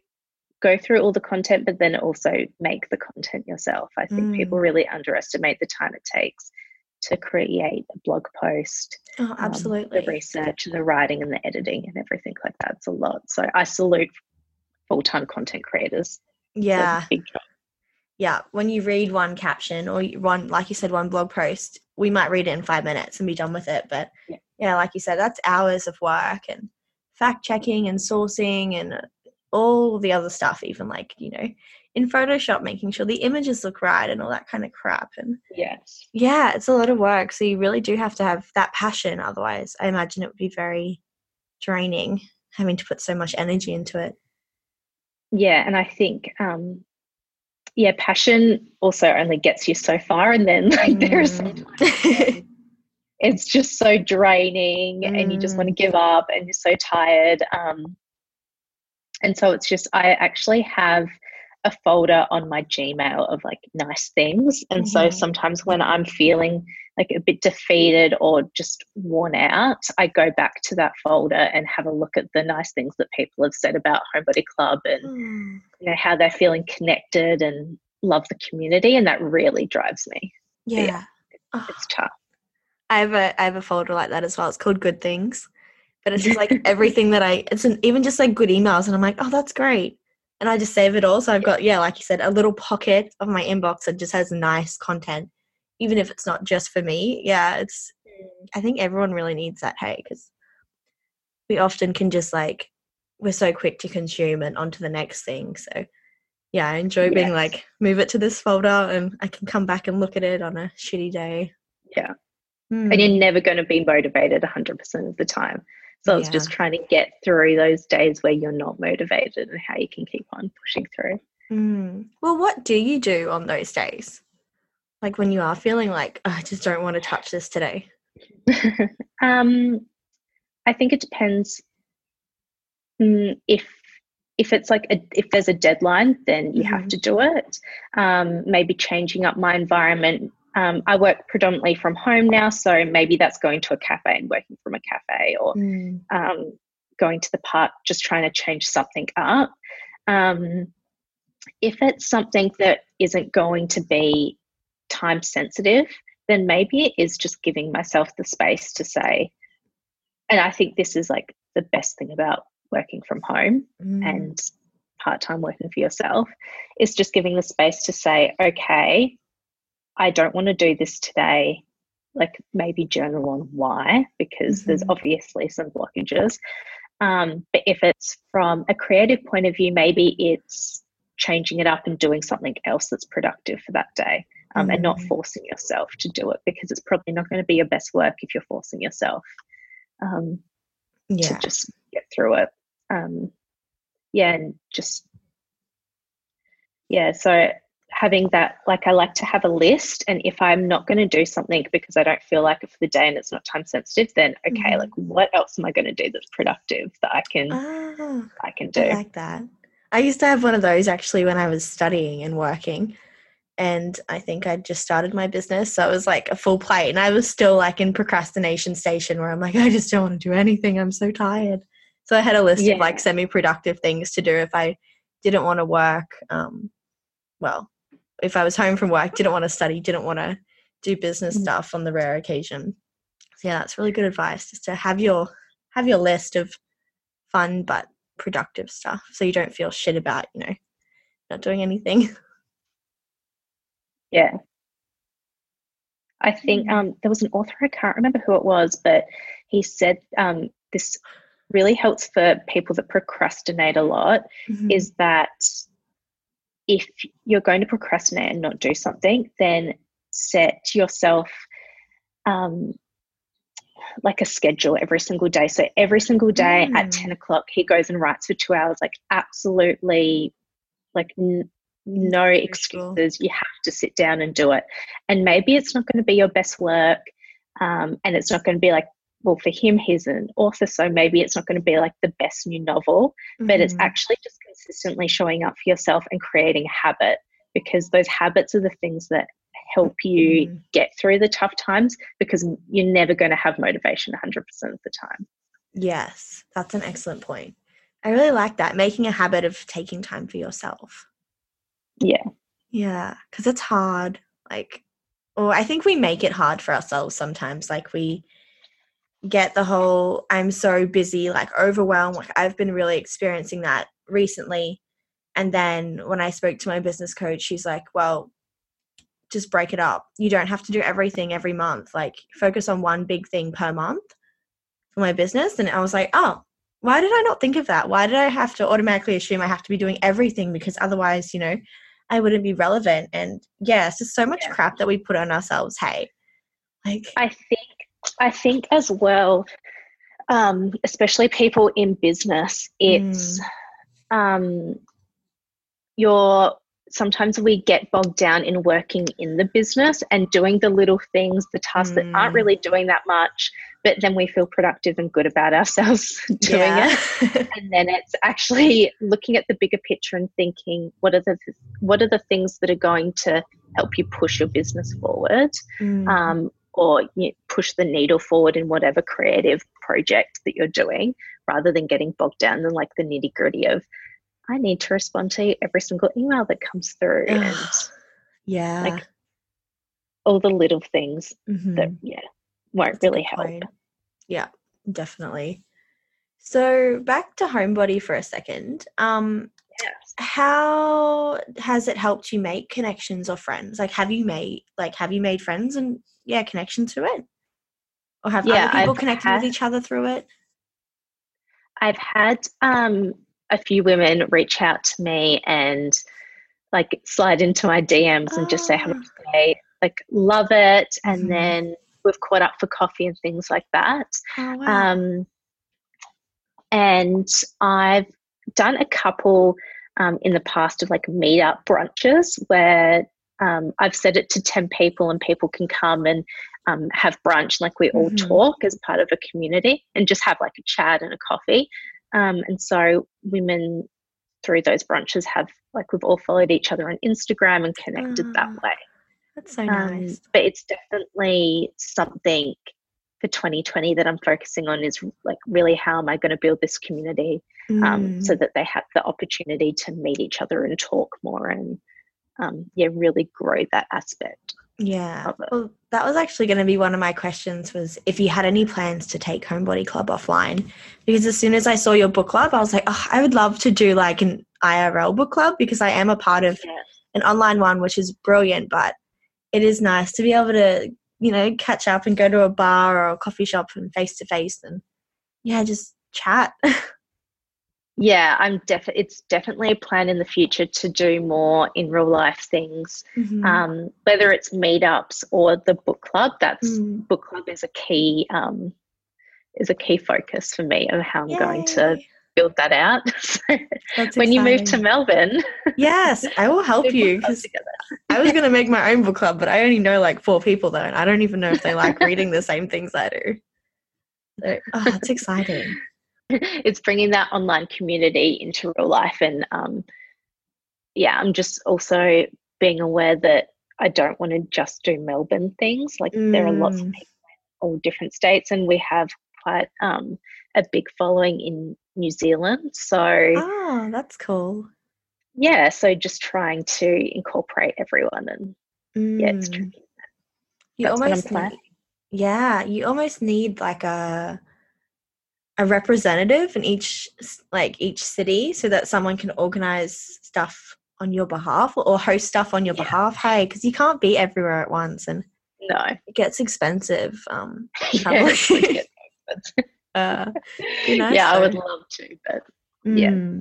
S3: go through all the content, but then also make the content yourself. I think mm. people really underestimate the time it takes to create a blog post.
S2: Oh, absolutely.
S3: Um, the research and the writing and the editing and everything like that. It's a lot. So I salute full time content creators.
S2: Yeah. Yeah, when you read one caption or one, like you said, one blog post, we might read it in five minutes and be done with it. But yeah, yeah like you said, that's hours of work and fact checking and sourcing and all the other stuff, even like, you know, in Photoshop, making sure the images look right and all that kind of crap. And
S3: yes,
S2: yeah, it's a lot of work. So you really do have to have that passion. Otherwise, I imagine it would be very draining having to put so much energy into it.
S3: Yeah, and I think um, yeah, passion also only gets you so far, and then like mm. there's [laughs] it's just so draining, mm. and you just want to mm. give up, and you're so tired. Um, and so it's just I actually have a folder on my Gmail of like nice things, and mm-hmm. so sometimes when I'm feeling like a bit defeated or just worn out, I go back to that folder and have a look at the nice things that people have said about Homebody Club and mm. you know how they're feeling connected and love the community, and that really drives me.
S2: Yeah, yeah
S3: oh. it's tough.
S2: I have a I have a folder like that as well. It's called Good Things, but it's just like [laughs] everything that I. It's an, even just like good emails, and I'm like, oh, that's great and I just save it all. So I've got, yeah, like you said, a little pocket of my inbox that just has nice content even if it's not just for me. Yeah, it's I think everyone really needs that, hey, because we often can just like we're so quick to consume and onto the next thing. So yeah, I enjoy being yes. like, move it to this folder and I can come back and look at it on a shitty day.
S3: Yeah. Mm. And you're never going to be motivated 100% of the time. So yeah. it's just trying to get through those days where you're not motivated and how you can keep on pushing through.
S2: Mm. Well, what do you do on those days? Like when you are feeling like, oh, I just don't want to touch this today? [laughs]
S3: um, I think it depends mm, if if it's like a, if there's a deadline then you mm-hmm. have to do it um, maybe changing up my environment um, i work predominantly from home now so maybe that's going to a cafe and working from a cafe or mm. um, going to the park just trying to change something up um, if it's something that isn't going to be time sensitive then maybe it is just giving myself the space to say and i think this is like the best thing about working from home mm. and part time working for yourself is just giving the space to say, okay, I don't want to do this today. Like maybe journal on why, because mm-hmm. there's obviously some blockages. Um, but if it's from a creative point of view, maybe it's changing it up and doing something else that's productive for that day um, mm-hmm. and not mm. forcing yourself to do it because it's probably not going to be your best work if you're forcing yourself um, yeah. to just get through it um, yeah, and just yeah. So having that, like, I like to have a list, and if I'm not going to do something because I don't feel like it for the day and it's not time sensitive, then okay, mm-hmm. like, what else am I going to do that's productive that I can oh, I can do?
S2: I like that. I used to have one of those actually when I was studying and working and I think I just started my business. So it was like a full plate. And I was still like in procrastination station where I'm like, I just don't want to do anything. I'm so tired. So I had a list yeah. of like semi productive things to do if I didn't want to work. Um, well, if I was home from work, didn't want to study, didn't want to do business mm-hmm. stuff on the rare occasion. So yeah, that's really good advice just to have your have your list of fun but productive stuff so you don't feel shit about, you know, not doing anything. [laughs]
S3: Yeah. I think mm. um, there was an author, I can't remember who it was, but he said um, this really helps for people that procrastinate a lot mm-hmm. is that if you're going to procrastinate and not do something, then set yourself um, like a schedule every single day. So every single day mm. at 10 o'clock, he goes and writes for two hours, like absolutely like n- no excuses. You have to sit down and do it. And maybe it's not going to be your best work. Um, and it's not going to be like well, for him, he's an author, so maybe it's not going to be like the best new novel, mm-hmm. but it's mm-hmm. actually just consistently showing up for yourself and creating a habit because those habits are the things that help you mm-hmm. get through the tough times because you're never going to have motivation 100% of the time.
S2: Yes, that's an excellent point. I really like that, making a habit of taking time for yourself.
S3: Yeah.
S2: Yeah, because it's hard. Like, or I think we make it hard for ourselves sometimes. Like, we, get the whole I'm so busy, like overwhelmed. Like I've been really experiencing that recently. And then when I spoke to my business coach, she's like, well, just break it up. You don't have to do everything every month. Like focus on one big thing per month for my business. And I was like, oh, why did I not think of that? Why did I have to automatically assume I have to be doing everything? Because otherwise, you know, I wouldn't be relevant. And yeah, it's just so much yeah. crap that we put on ourselves. Hey,
S3: like I think I think as well, um, especially people in business, it's mm. Um, your sometimes we get bogged down in working in the business and doing the little things, the tasks mm. that aren't mm. really doing that much, but then we feel productive and good about ourselves [laughs] doing yeah. it. and then it's actually looking at the bigger picture and thinking, what are the what are the things that are going to help you push your business forward? Mm. Um, or you know, push the needle forward in whatever creative project that you're doing rather than getting bogged down in like the nitty gritty of I need to respond to every single email that comes through and
S2: yeah like
S3: all the little things mm-hmm. that yeah won't That's really help point.
S2: yeah definitely so back to homebody for a second um yes. how has it helped you make connections or friends like have you made like have you made friends and yeah connection to it or have yeah, other people I've connected had, with each other through it?
S3: I've had um, a few women reach out to me and like slide into my DMs oh. and just say, "Have a ah. day." Like, love it, and mm-hmm. then we've caught up for coffee and things like that. Oh, wow. um, and I've done a couple um, in the past of like meetup brunches where um, I've set it to 10 people and people can come and um, have brunch. Like we all mm-hmm. talk as part of a community and just have like a chat and a coffee. Um, and so women through those brunches have like we've all followed each other on Instagram and connected that ah, way.
S2: That's so um, nice.
S3: but it's definitely something for 2020 that I'm focusing on is like really how am I going to build this community mm. um, so mm. that they have the opportunity to meet each other and talk more and um, yeah really grow that aspect
S2: yeah. Well that was actually going to be one of my questions was if you had any plans to take homebody club offline. Because as soon as i saw your book club i was like oh, i would love to do like an irl book club because i am a part of yeah. an online one which is brilliant but it is nice to be able to you know catch up and go to a bar or a coffee shop and face to face and yeah just chat [laughs]
S3: yeah i'm definitely it's definitely a plan in the future to do more in real life things mm-hmm. um, whether it's meetups or the book club that's mm. book club is a key um, is a key focus for me of how i'm Yay. going to build that out [laughs] when you move to melbourne
S2: yes i will [laughs] help you i was going to make my [laughs] own book club but i only know like four people though and i don't even know if they like reading the same things i do so oh, it's exciting [laughs]
S3: it's bringing that online community into real life and um, yeah i'm just also being aware that i don't want to just do melbourne things like mm. there are lots of mm. people in all different states and we have quite um, a big following in new zealand so
S2: oh that's cool
S3: yeah so just trying to incorporate everyone and mm. yeah it's mm. tricky
S2: you that's almost need, yeah you almost need like a a representative in each like each city so that someone can organize stuff on your behalf or host stuff on your yeah. behalf hey because you can't be everywhere at once and
S3: no
S2: it gets expensive um [laughs]
S3: yeah, expensive. [laughs] uh, [laughs] nice yeah though. i would love to but yeah mm.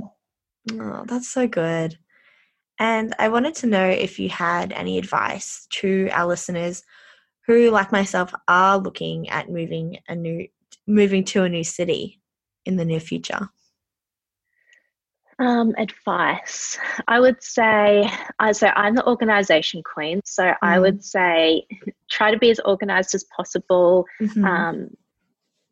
S2: oh, that's so good and i wanted to know if you had any advice to our listeners who like myself are looking at moving a new moving to a new city in the near future?
S3: Um, advice. I would say, I so I'm the organization queen, so mm. I would say try to be as organized as possible. Mm-hmm. Um,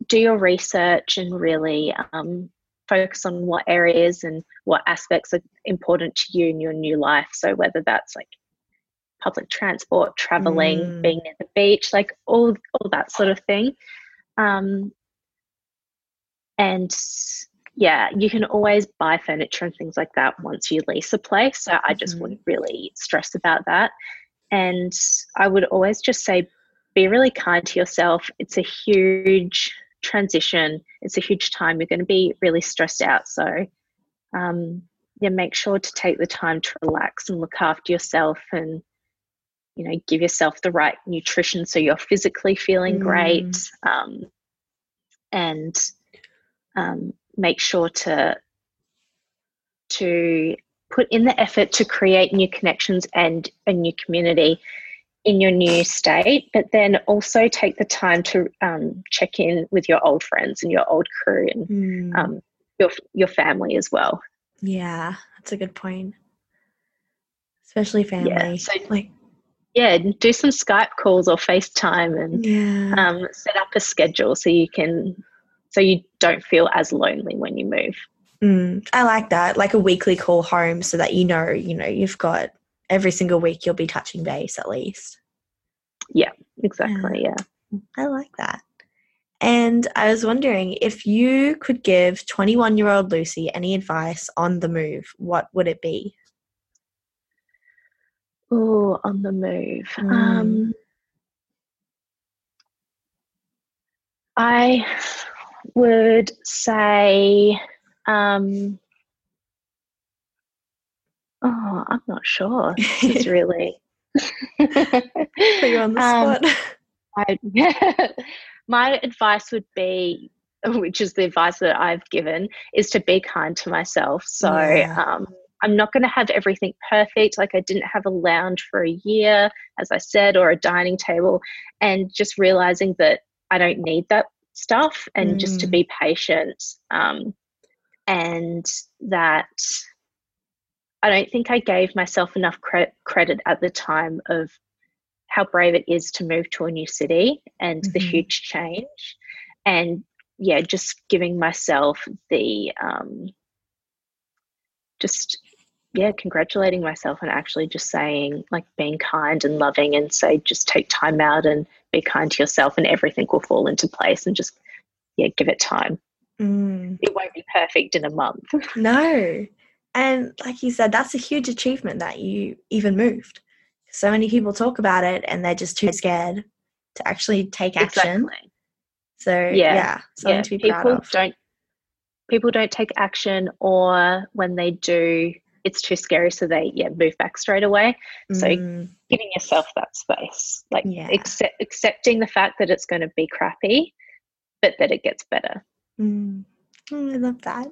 S3: do your research and really um, focus on what areas and what aspects are important to you in your new life. So whether that's like public transport, traveling, mm. being at the beach, like all all that sort of thing. Um, and yeah, you can always buy furniture and things like that once you lease a place. So I just mm-hmm. wouldn't really stress about that. And I would always just say, be really kind to yourself. It's a huge transition, it's a huge time. You're going to be really stressed out. So, um, yeah, make sure to take the time to relax and look after yourself and, you know, give yourself the right nutrition so you're physically feeling mm. great. Um, and um, make sure to to put in the effort to create new connections and a new community in your new state, but then also take the time to um, check in with your old friends and your old crew and mm. um, your your family as well.
S2: Yeah, that's a good point. Especially family. Yeah, so, like
S3: yeah, do some Skype calls or FaceTime and yeah. um, set up a schedule so you can so you don't feel as lonely when you move.
S2: Mm, I like that, like a weekly call home, so that you know, you know, you've got every single week you'll be touching base at least.
S3: Yeah, exactly. Yeah, yeah.
S2: I like that. And I was wondering if you could give 21 year old Lucy any advice on the move, what would it be?
S3: Oh, on the move. Mm. Um, I would say, um, oh, I'm not sure. It's [laughs] really
S2: put you on the um, spot.
S3: I, [laughs] my advice would be, which is the advice that I've given, is to be kind to myself. So yeah. um, I'm not going to have everything perfect. Like I didn't have a lounge for a year, as I said, or a dining table, and just realizing that I don't need that stuff and mm. just to mm. be patient. Um, and that I don't think I gave myself enough cre- credit at the time of how brave it is to move to a new city and mm-hmm. the huge change. And yeah, just giving myself the um, just yeah, congratulating myself and actually just saying, like, being kind and loving and say, just take time out and be kind to yourself and everything will fall into place and just, yeah, give it time.
S2: Mm.
S3: It won't be perfect in a month. [laughs]
S2: No. And like you said, that's a huge achievement that you even moved. So many people talk about it and they're just too scared to actually take action. Exactly. So yeah, yeah something yeah. to be
S3: people
S2: proud of.
S3: Don't people don't take action or when they do it's too scary so they yeah move back straight away. So mm. giving yourself that space like yeah. accept, accepting the fact that it's going to be crappy but that it gets better.
S2: Mm. Oh, i love that.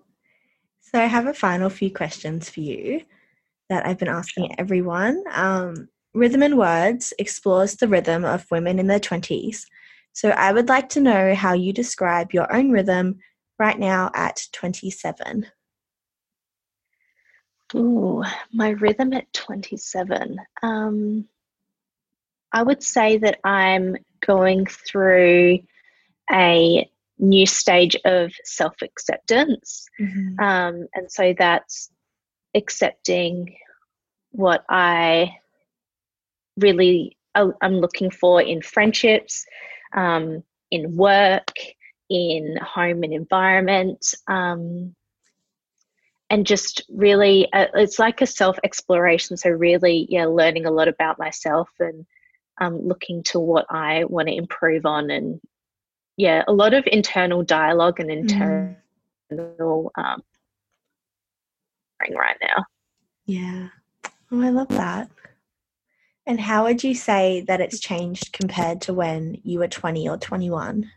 S2: So i have a final few questions for you that i've been asking everyone. Um, rhythm and women explores the rhythm of women in their 20s so i would like to know how you describe your own rhythm right now at 27
S3: Ooh, my rhythm at 27. Um, I would say that I'm going through a new stage of self acceptance. Mm-hmm. Um, and so that's accepting what I really uh, I'm looking for in friendships, um, in work, in home and environment. Um, and just really uh, it's like a self exploration so really yeah learning a lot about myself and um, looking to what i want to improve on and yeah a lot of internal dialogue and internal mm. um, right now.
S2: Yeah. Oh i love that. And how would you say that it's changed compared to when you were 20 or 21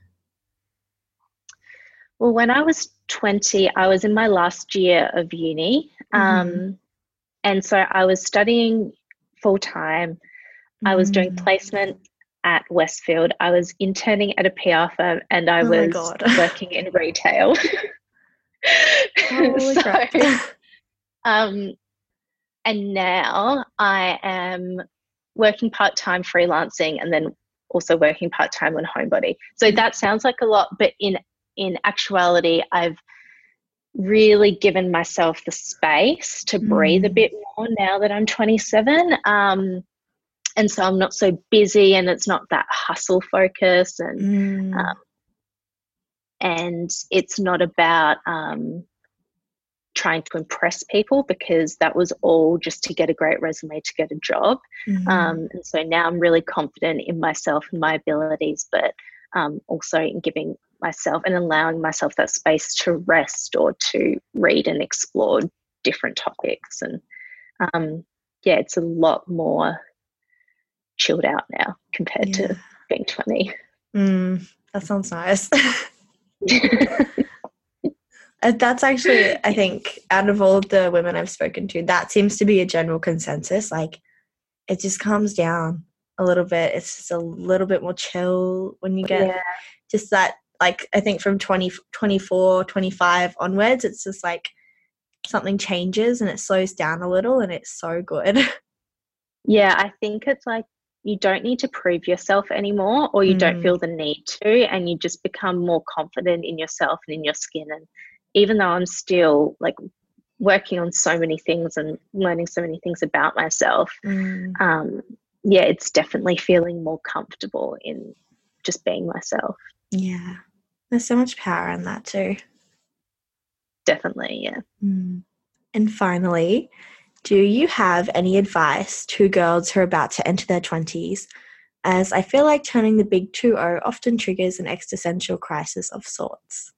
S3: well when i was 20, I was in my last year of uni. Mm-hmm. Um, and so I was studying full time. Mm-hmm. I was doing mm. placement at Westfield. I was interning at a PR firm and I oh was [laughs] working in retail. [laughs] so, um, and now I am working part time freelancing and then also working part time on Homebody. So that sounds like a lot, but in in actuality, I've really given myself the space to breathe mm. a bit more now that I'm 27. Um, and so I'm not so busy and it's not that hustle focus and mm. um, and it's not about um, trying to impress people because that was all just to get a great resume to get a job. Mm. Um, and so now I'm really confident in myself and my abilities, but um, also in giving myself and allowing myself that space to rest or to read and explore different topics. And um, yeah, it's a lot more chilled out now compared yeah. to being 20.
S2: Mm, that sounds nice. [laughs] Uh, that's actually, I think, out of all of the women I've spoken to, that seems to be a general consensus. Like, it just calms down a little bit. It's just a little bit more chill when you get yeah. just that like I think from 20, 24, 25 onwards, it's just like something changes and it slows down a little and it's so good. [laughs]
S3: Yeah, I think it's like you don't need to prove yourself anymore or you mm. don't feel the need to and you just become more confident in yourself and in your skin and even though I'm still like working on so many things and learning so many things about myself mm. um, yeah it's definitely feeling more comfortable in just being myself
S2: yeah there's so much power in that too.
S3: Definitely, yeah.
S2: Mm. And finally, do you have any advice to girls who are about to enter their 20s? As I feel like turning the big 2 0 often triggers an existential crisis of sorts.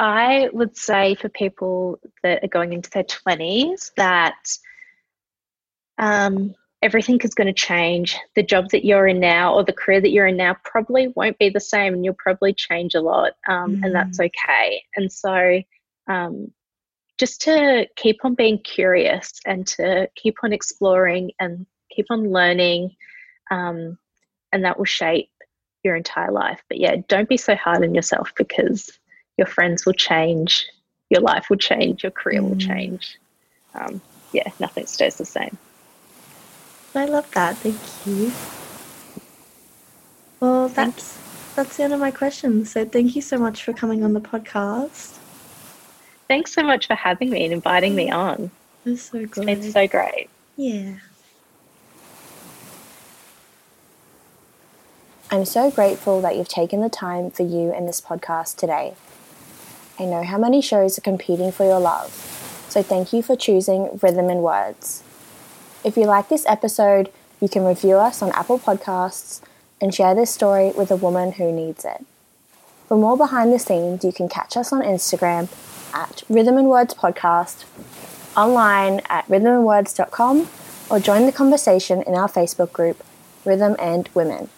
S3: I would say for people that are going into their 20s that um, everything is going to change. The job that you're in now or the career that you're in now probably won't be the same and you'll probably change a lot, um, mm. and that's mm. okay. And so, um, just to keep on being curious and to keep on exploring and keep on learning, um, and that will shape your entire life. But yeah, don't be so hard on yourself because your friends will change, your life will change, your career mm. will change. Um, yeah, nothing stays the same.
S4: I love that. Thank you. Well, that's that's the end of my questions. So thank you so much for coming on the podcast.
S3: Thanks so much for having me and inviting me on.
S4: It was so good.
S3: It's so great.
S4: Yeah.
S2: I'm so grateful that you've taken the time for you and this podcast today. I know how many shows are competing for your love, so thank you for choosing Rhythm and Women. If you like this episode, you can review us on Apple Podcasts and share this story with a woman who needs it. For more behind the scenes, you can catch us on Instagram at Rhythm and Women Podcast, online at rhythmandwomen.com, or join the conversation in our Facebook group, Rhythm and Women.